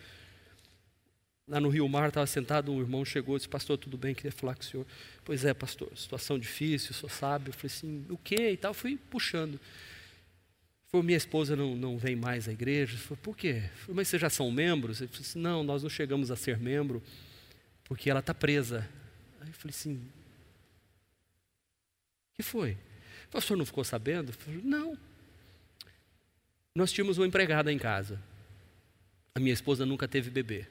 Lá no Rio Mar, estava sentado, um irmão chegou e disse, pastor, tudo bem, queria falar com o senhor. Pois é, pastor, situação difícil, o senhor sabe. Eu falei assim, o quê? E tal, fui puxando. Foi minha esposa não, não vem mais à igreja. Eu falei, por quê? Falei, mas vocês já são membros? Ele falou assim, não, nós não chegamos a ser membro, porque ela está presa. Aí eu falei assim, o que foi? O pastor não ficou sabendo? Eu falei, não. Nós tínhamos uma empregada em casa. A minha esposa nunca teve bebê.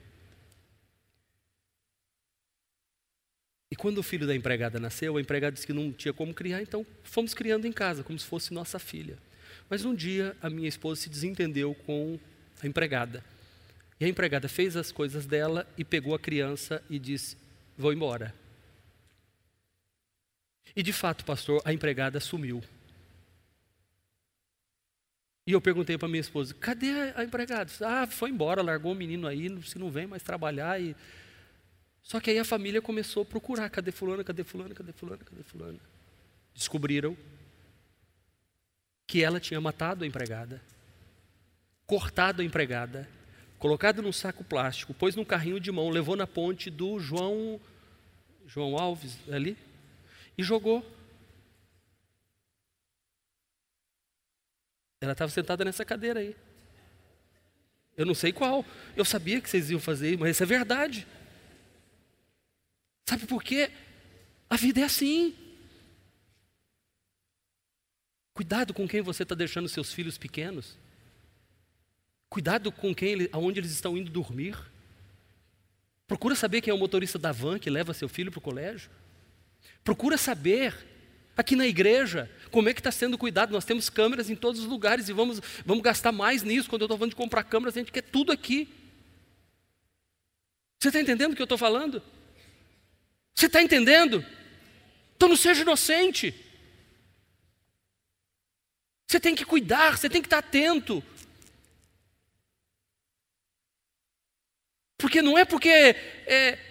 E quando o filho da empregada nasceu, a empregada disse que não tinha como criar, então fomos criando em casa, como se fosse nossa filha. Mas um dia a minha esposa se desentendeu com a empregada. E a empregada fez as coisas dela e pegou a criança e disse: Vou embora. E de fato, pastor, a empregada sumiu. E eu perguntei para minha esposa: cadê a empregada? Ah, foi embora, largou o menino aí, se não vem mais trabalhar. E... Só que aí a família começou a procurar: cadê Fulana, cadê Fulana, cadê Fulana, cadê Fulana? Descobriram que ela tinha matado a empregada, cortado a empregada, colocado num saco plástico, pôs num carrinho de mão, levou na ponte do João, João Alves ali e jogou. Ela estava sentada nessa cadeira aí. Eu não sei qual. Eu sabia que vocês iam fazer, mas isso é verdade. Sabe por quê? A vida é assim. Cuidado com quem você está deixando seus filhos pequenos. Cuidado com quem, aonde eles estão indo dormir. Procura saber quem é o motorista da van que leva seu filho para o colégio. Procura saber aqui na igreja como é que está sendo cuidado. Nós temos câmeras em todos os lugares e vamos, vamos gastar mais nisso. Quando eu estou falando de comprar câmeras, a gente quer tudo aqui. Você está entendendo o que eu estou falando? Você está entendendo? Então não seja inocente. Você tem que cuidar, você tem que estar atento. Porque não é porque. É,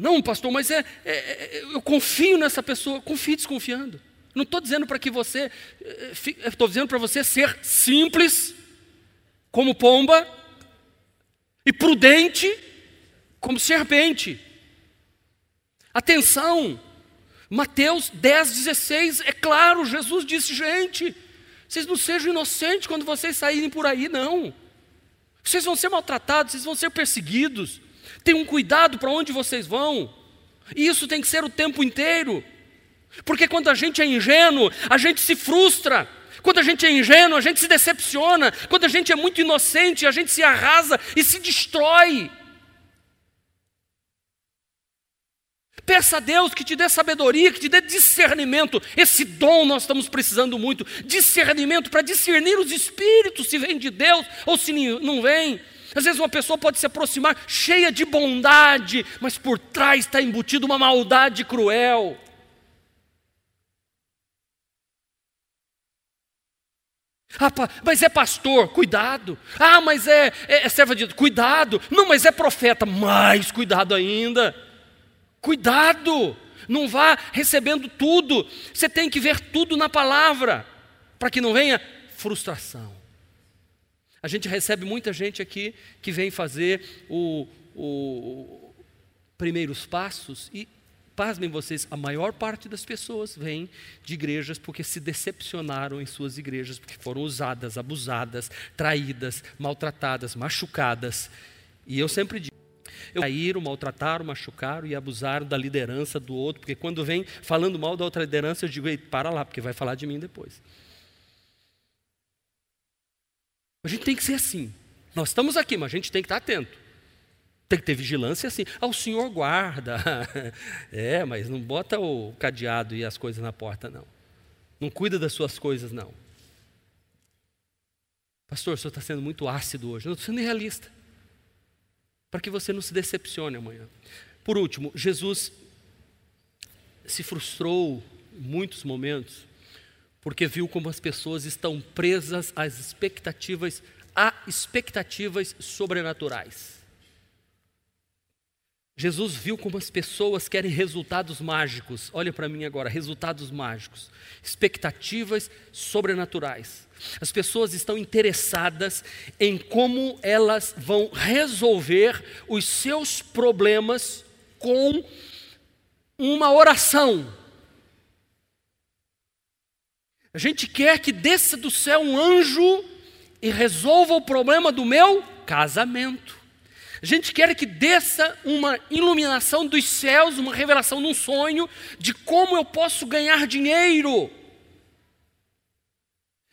não, pastor, mas é, é, é, eu confio nessa pessoa. Confie desconfiando. Não estou dizendo para que você. Estou dizendo para você ser simples, como pomba, e prudente, como serpente. Atenção! Mateus 10, 16, é claro, Jesus disse: gente, vocês não sejam inocentes quando vocês saírem por aí, não. Vocês vão ser maltratados, vocês vão ser perseguidos. Tenham cuidado para onde vocês vão. E isso tem que ser o tempo inteiro. Porque quando a gente é ingênuo, a gente se frustra. Quando a gente é ingênuo, a gente se decepciona. Quando a gente é muito inocente, a gente se arrasa e se destrói. Peça a Deus que te dê sabedoria, que te dê discernimento. Esse dom nós estamos precisando muito. Discernimento para discernir os espíritos, se vem de Deus ou se não vem. Às vezes uma pessoa pode se aproximar cheia de bondade, mas por trás está embutido uma maldade cruel. Ah, mas é pastor, cuidado. Ah, mas é, é, é serva de cuidado. Não, mas é profeta, mais cuidado ainda. Cuidado, não vá recebendo tudo. Você tem que ver tudo na palavra, para que não venha frustração. A gente recebe muita gente aqui que vem fazer o, o primeiros passos e pasmem vocês, a maior parte das pessoas vem de igrejas porque se decepcionaram em suas igrejas, porque foram usadas, abusadas, traídas, maltratadas, machucadas. E eu sempre digo caíram, maltrataram, machucaram e abusaram da liderança do outro, porque quando vem falando mal da outra liderança, eu digo, Ei, para lá, porque vai falar de mim depois. A gente tem que ser assim. Nós estamos aqui, mas a gente tem que estar atento. Tem que ter vigilância assim. Ah, o senhor guarda. é, mas não bota o cadeado e as coisas na porta, não. Não cuida das suas coisas, não. Pastor, o senhor está sendo muito ácido hoje. Eu estou sendo realista para que você não se decepcione amanhã. Por último, Jesus se frustrou em muitos momentos porque viu como as pessoas estão presas às expectativas, a expectativas sobrenaturais. Jesus viu como as pessoas querem resultados mágicos. Olha para mim agora, resultados mágicos, expectativas sobrenaturais. As pessoas estão interessadas em como elas vão resolver os seus problemas com uma oração. A gente quer que desça do céu um anjo e resolva o problema do meu casamento. A gente quer que desça uma iluminação dos céus, uma revelação num sonho de como eu posso ganhar dinheiro.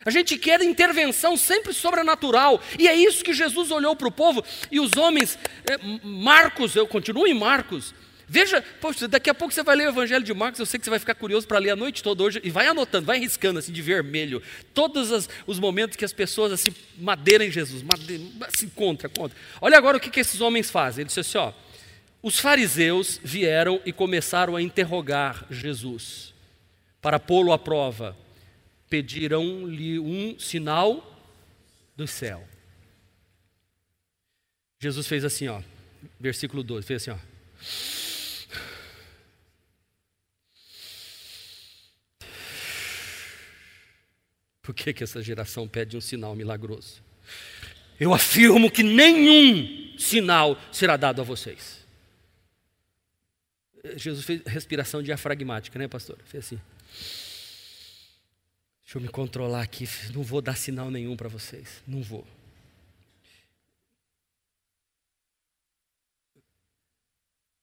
A gente quer intervenção sempre sobrenatural. E é isso que Jesus olhou para o povo. E os homens, é, Marcos, eu continuo em Marcos. Veja, poxa, daqui a pouco você vai ler o Evangelho de Marcos, eu sei que você vai ficar curioso para ler a noite toda hoje, e vai anotando, vai riscando assim de vermelho, todos as, os momentos que as pessoas assim, madeiram em Jesus, madeira, assim, contra, contra. Olha agora o que, que esses homens fazem. Ele disse assim: ó, os fariseus vieram e começaram a interrogar Jesus para pô-lo à prova pediram-lhe um sinal do céu. Jesus fez assim, ó, versículo 12, fez assim, ó. Por que, que essa geração pede um sinal milagroso? Eu afirmo que nenhum sinal será dado a vocês. Jesus fez respiração diafragmática, né, pastor? Fez assim. Deixa eu me controlar aqui, não vou dar sinal nenhum para vocês, não vou.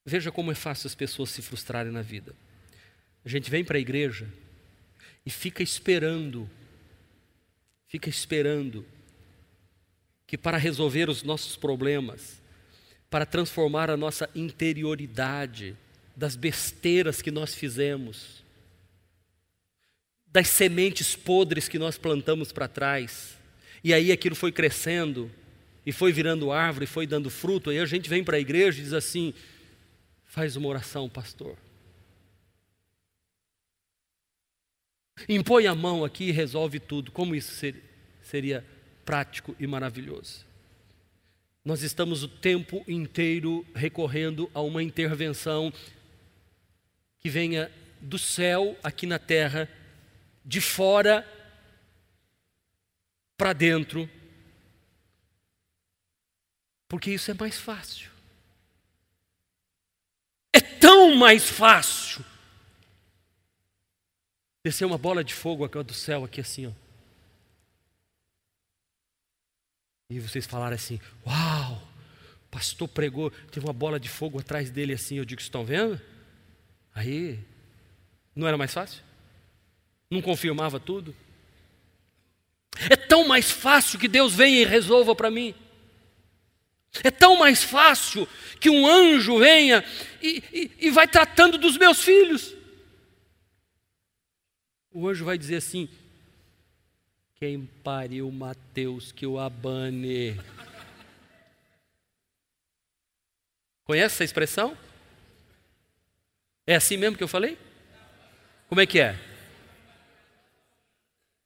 Veja como é fácil as pessoas se frustrarem na vida. A gente vem para a igreja e fica esperando, fica esperando que para resolver os nossos problemas, para transformar a nossa interioridade das besteiras que nós fizemos, das sementes podres que nós plantamos para trás. E aí aquilo foi crescendo, e foi virando árvore, foi dando fruto. Aí a gente vem para a igreja e diz assim: faz uma oração, pastor. Impõe a mão aqui e resolve tudo. Como isso seria prático e maravilhoso? Nós estamos o tempo inteiro recorrendo a uma intervenção que venha do céu aqui na terra de fora para dentro, porque isso é mais fácil. É tão mais fácil descer uma bola de fogo aqui do céu, aqui assim, ó. E vocês falaram assim: Uau, pastor pregou, teve uma bola de fogo atrás dele assim. Eu digo: Estão vendo? Aí, não era mais fácil? Não confirmava tudo? É tão mais fácil que Deus venha e resolva para mim. É tão mais fácil que um anjo venha e, e, e vai tratando dos meus filhos. O anjo vai dizer assim: quem pariu Mateus que o abane. Conhece essa expressão? É assim mesmo que eu falei? Como é que é?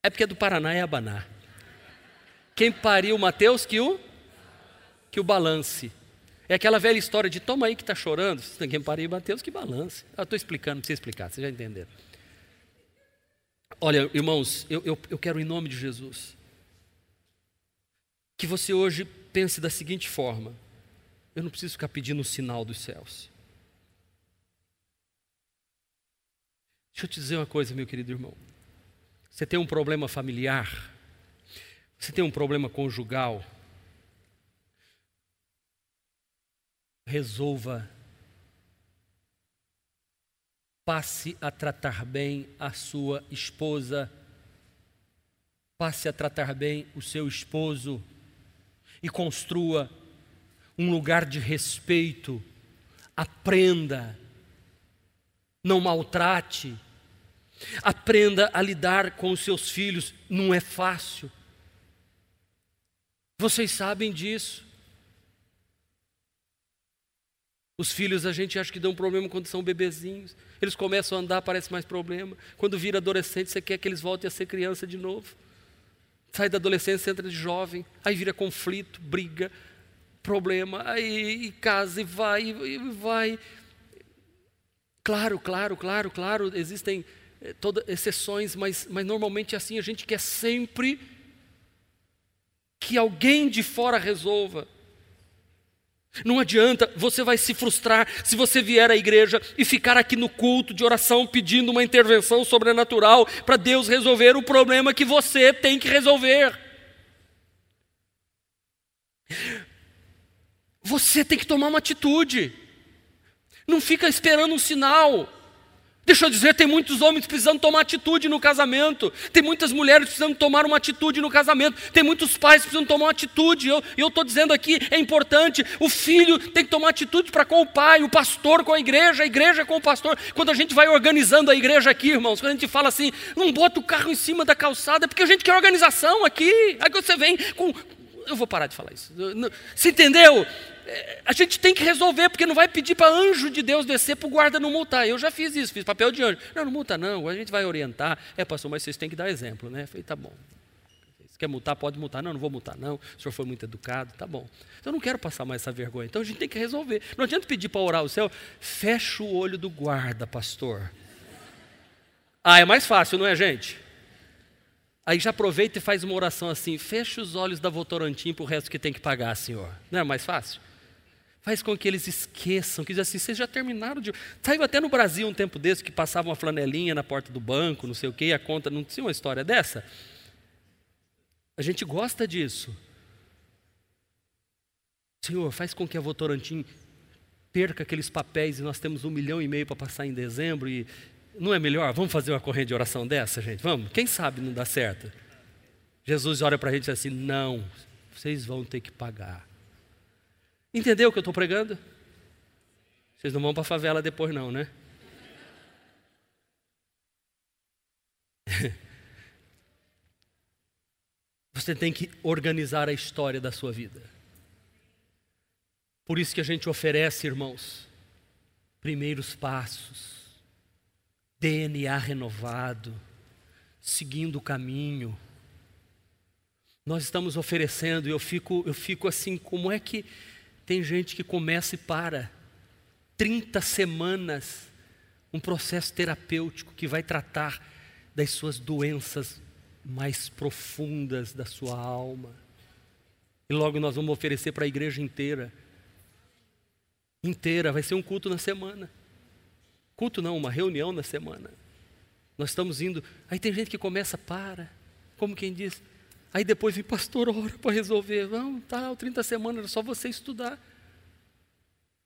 É porque é do Paraná é Abaná. Quem pariu Mateus que o que o balance. É aquela velha história de toma aí que está chorando. Quem pariu Mateus que balance. Eu estou explicando, não precisa explicar, vocês já entenderam. Olha, irmãos, eu, eu, eu quero em nome de Jesus que você hoje pense da seguinte forma: eu não preciso ficar pedindo o sinal dos céus. Deixa eu te dizer uma coisa, meu querido irmão. Você tem um problema familiar, você tem um problema conjugal, resolva. Passe a tratar bem a sua esposa, passe a tratar bem o seu esposo e construa um lugar de respeito. Aprenda, não maltrate Aprenda a lidar com os seus filhos, não é fácil. Vocês sabem disso. Os filhos a gente acha que dão problema quando são bebezinhos. Eles começam a andar, parece mais problema. Quando vira adolescente, você quer que eles voltem a ser criança de novo. Sai da adolescência, entra de jovem, aí vira conflito, briga, problema, aí e casa e vai, e vai. Claro, claro, claro, claro, existem todas exceções, mas, mas normalmente é assim, a gente quer sempre que alguém de fora resolva. Não adianta, você vai se frustrar se você vier à igreja e ficar aqui no culto de oração pedindo uma intervenção sobrenatural para Deus resolver o problema que você tem que resolver. Você tem que tomar uma atitude. Não fica esperando um sinal. Deixa eu dizer, tem muitos homens precisando tomar atitude no casamento, tem muitas mulheres precisando tomar uma atitude no casamento, tem muitos pais precisando tomar uma atitude. E eu estou dizendo aqui, é importante, o filho tem que tomar atitude para com o pai, o pastor com a igreja, a igreja com o pastor. Quando a gente vai organizando a igreja aqui, irmãos, quando a gente fala assim, não bota o carro em cima da calçada, porque a gente quer organização aqui. Aí você vem com. Eu vou parar de falar isso. Você entendeu? A gente tem que resolver, porque não vai pedir para anjo de Deus descer para o guarda não multar. Eu já fiz isso, fiz papel de anjo. Não, não multa não, a gente vai orientar. É, pastor, mas vocês têm que dar exemplo, né? falei, tá bom. Se quer multar, pode multar. Não, não vou multar não. O senhor foi muito educado, tá bom. Eu não quero passar mais essa vergonha. Então a gente tem que resolver. Não adianta pedir para orar o céu, fecha o olho do guarda, pastor. Ah, é mais fácil, não é, gente? Aí já aproveita e faz uma oração assim: fecha os olhos da Votorantim para o resto que tem que pagar, senhor. Não é mais fácil? Faz com que eles esqueçam, que diz assim, vocês já terminaram de. Saiu até no Brasil um tempo desse que passava uma flanelinha na porta do banco, não sei o quê, e a conta não tinha uma história dessa. A gente gosta disso. Senhor, faz com que a Votorantim perca aqueles papéis e nós temos um milhão e meio para passar em dezembro e não é melhor? Vamos fazer uma corrente de oração dessa, gente? Vamos? Quem sabe não dá certo? Jesus olha para a gente e diz assim: não, vocês vão ter que pagar. Entendeu o que eu estou pregando? Vocês não vão para a favela depois, não, né? Você tem que organizar a história da sua vida. Por isso que a gente oferece, irmãos, primeiros passos, DNA renovado, seguindo o caminho. Nós estamos oferecendo e eu fico, eu fico assim, como é que tem gente que começa e para. 30 semanas, um processo terapêutico que vai tratar das suas doenças mais profundas da sua alma. E logo nós vamos oferecer para a igreja inteira. Inteira, vai ser um culto na semana. Culto não, uma reunião na semana. Nós estamos indo. Aí tem gente que começa, para. Como quem diz, Aí depois vem, pastor, ora para resolver. Não, tá, 30 semanas, era só você estudar.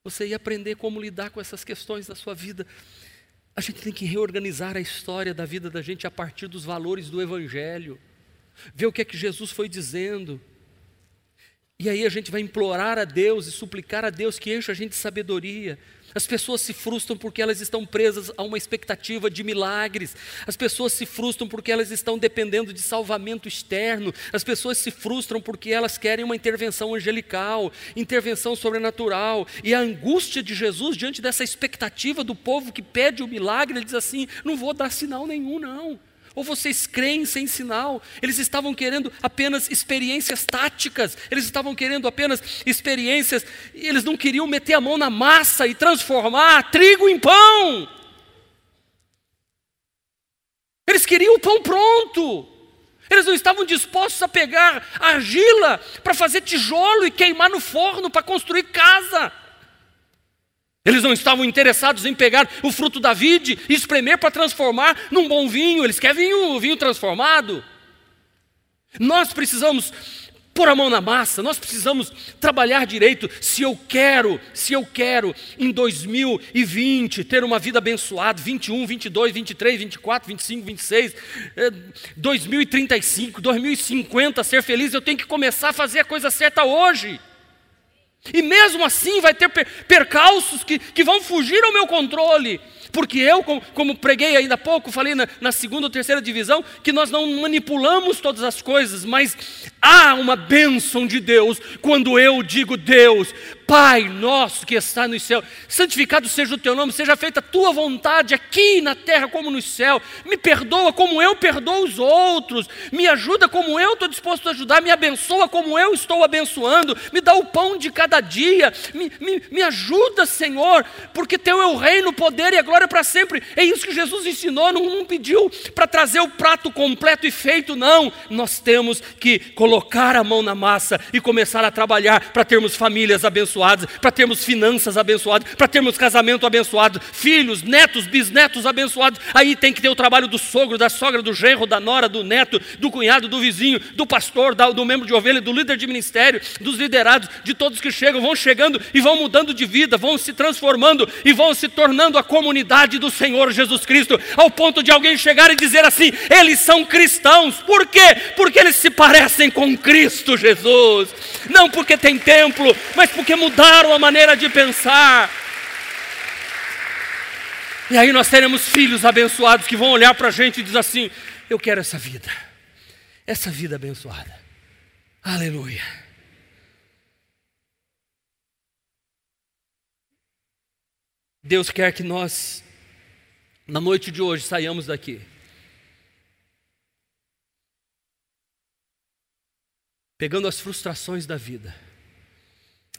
Você ia aprender como lidar com essas questões da sua vida. A gente tem que reorganizar a história da vida da gente a partir dos valores do Evangelho. Ver o que é que Jesus foi dizendo. E aí a gente vai implorar a Deus e suplicar a Deus que encha a gente de sabedoria. As pessoas se frustram porque elas estão presas a uma expectativa de milagres. As pessoas se frustram porque elas estão dependendo de salvamento externo. As pessoas se frustram porque elas querem uma intervenção angelical, intervenção sobrenatural. E a angústia de Jesus diante dessa expectativa do povo que pede o milagre, ele diz assim: não vou dar sinal nenhum, não. Ou vocês creem sem sinal? Eles estavam querendo apenas experiências táticas, eles estavam querendo apenas experiências, eles não queriam meter a mão na massa e transformar trigo em pão. Eles queriam o pão pronto. Eles não estavam dispostos a pegar argila para fazer tijolo e queimar no forno para construir casa. Eles não estavam interessados em pegar o fruto da vide e espremer para transformar num bom vinho. Eles querem vinho, vinho transformado. Nós precisamos pôr a mão na massa, nós precisamos trabalhar direito. Se eu quero, se eu quero em 2020 ter uma vida abençoada, 21, 22, 23, 24, 25, 26, 2035, 2050 ser feliz, eu tenho que começar a fazer a coisa certa hoje. E mesmo assim vai ter percalços que, que vão fugir ao meu controle. Porque eu, como, preguei ainda há pouco, falei na, na segunda ou terceira divisão, que nós não manipulamos todas as coisas, mas há uma bênção de Deus quando eu digo Deus, Pai nosso que está no céu, santificado seja o teu nome, seja feita a tua vontade aqui na terra como no céu. Me perdoa como eu perdoo os outros, me ajuda como eu estou disposto a ajudar, me abençoa como eu estou abençoando, me dá o pão de cada dia, me, me, me ajuda, Senhor, porque teu é o reino, o poder e a glória para sempre. É isso que Jesus ensinou, não, não pediu para trazer o prato completo e feito, não. Nós temos que colocar a mão na massa e começar a trabalhar para termos famílias abençoadas para termos finanças abençoadas, para termos casamento abençoado, filhos, netos, bisnetos abençoados. Aí tem que ter o trabalho do sogro, da sogra, do genro, da nora, do neto, do cunhado, do vizinho, do pastor, do membro de ovelha, do líder de ministério, dos liderados, de todos que chegam, vão chegando e vão mudando de vida, vão se transformando e vão se tornando a comunidade santidade do Senhor Jesus Cristo, ao ponto de alguém chegar e dizer assim: eles são cristãos. Por quê? Porque eles se parecem com Cristo Jesus. Não porque tem templo, mas porque mudaram a maneira de pensar. E aí nós teremos filhos abençoados que vão olhar para a gente e dizer assim: Eu quero essa vida, essa vida abençoada. Aleluia. Deus quer que nós, na noite de hoje, saiamos daqui. Pegando as frustrações da vida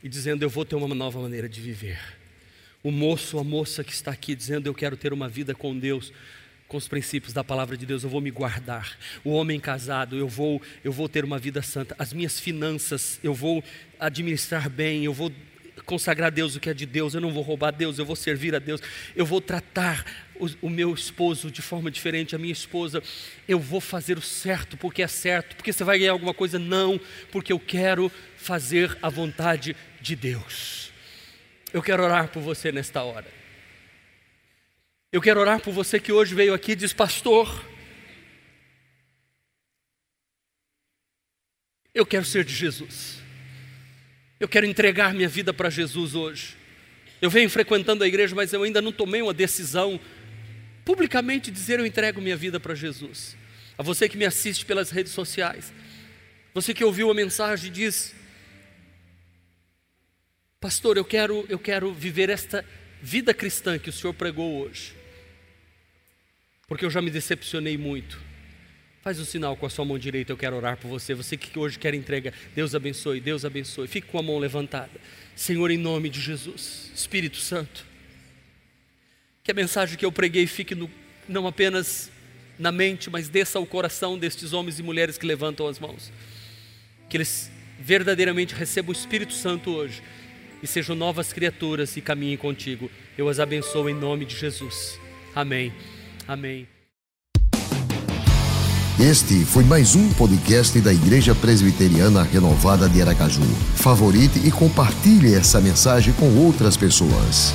e dizendo: Eu vou ter uma nova maneira de viver o moço, a moça que está aqui dizendo: Eu quero ter uma vida com Deus, com os princípios da palavra de Deus, eu vou me guardar. O homem casado, eu vou, eu vou ter uma vida santa. As minhas finanças, eu vou administrar bem, eu vou consagrar a Deus o que é de Deus, eu não vou roubar a Deus, eu vou servir a Deus, eu vou tratar o, o, meu esposo de forma diferente, a minha esposa, eu vou fazer o certo porque é certo, porque você vai ganhar alguma coisa? Não, porque eu quero fazer a vontade de Deus. Eu quero orar por você nesta hora. Eu quero orar por você que hoje veio aqui e diz, pastor, eu quero ser de Jesus. Eu quero entregar minha vida para Jesus hoje. Eu venho frequentando a igreja, mas eu ainda não tomei uma decisão publicamente dizer eu entrego minha vida para Jesus. A você que me assiste pelas redes sociais, você que ouviu a mensagem diz: Pastor, eu quero, eu quero viver esta vida cristã que o Senhor pregou hoje. Porque eu já me decepcionei muito. Faz um sinal com a sua mão direita, eu quero orar por você. Você que hoje quer entrega, Deus abençoe, Deus abençoe. Fique com a mão levantada. Senhor, em nome de Jesus, Espírito Santo, que a mensagem que eu preguei fique no, não apenas na mente, mas desça ao coração destes homens e mulheres que levantam as mãos. Que eles verdadeiramente recebam o Espírito Santo hoje e sejam novas criaturas e caminhem contigo. Eu as abençoo em nome de Jesus. Amém. Amém. Este foi mais um podcast da Igreja Presbiteriana Renovada de Aracaju. Favorite e compartilhe essa mensagem com outras pessoas.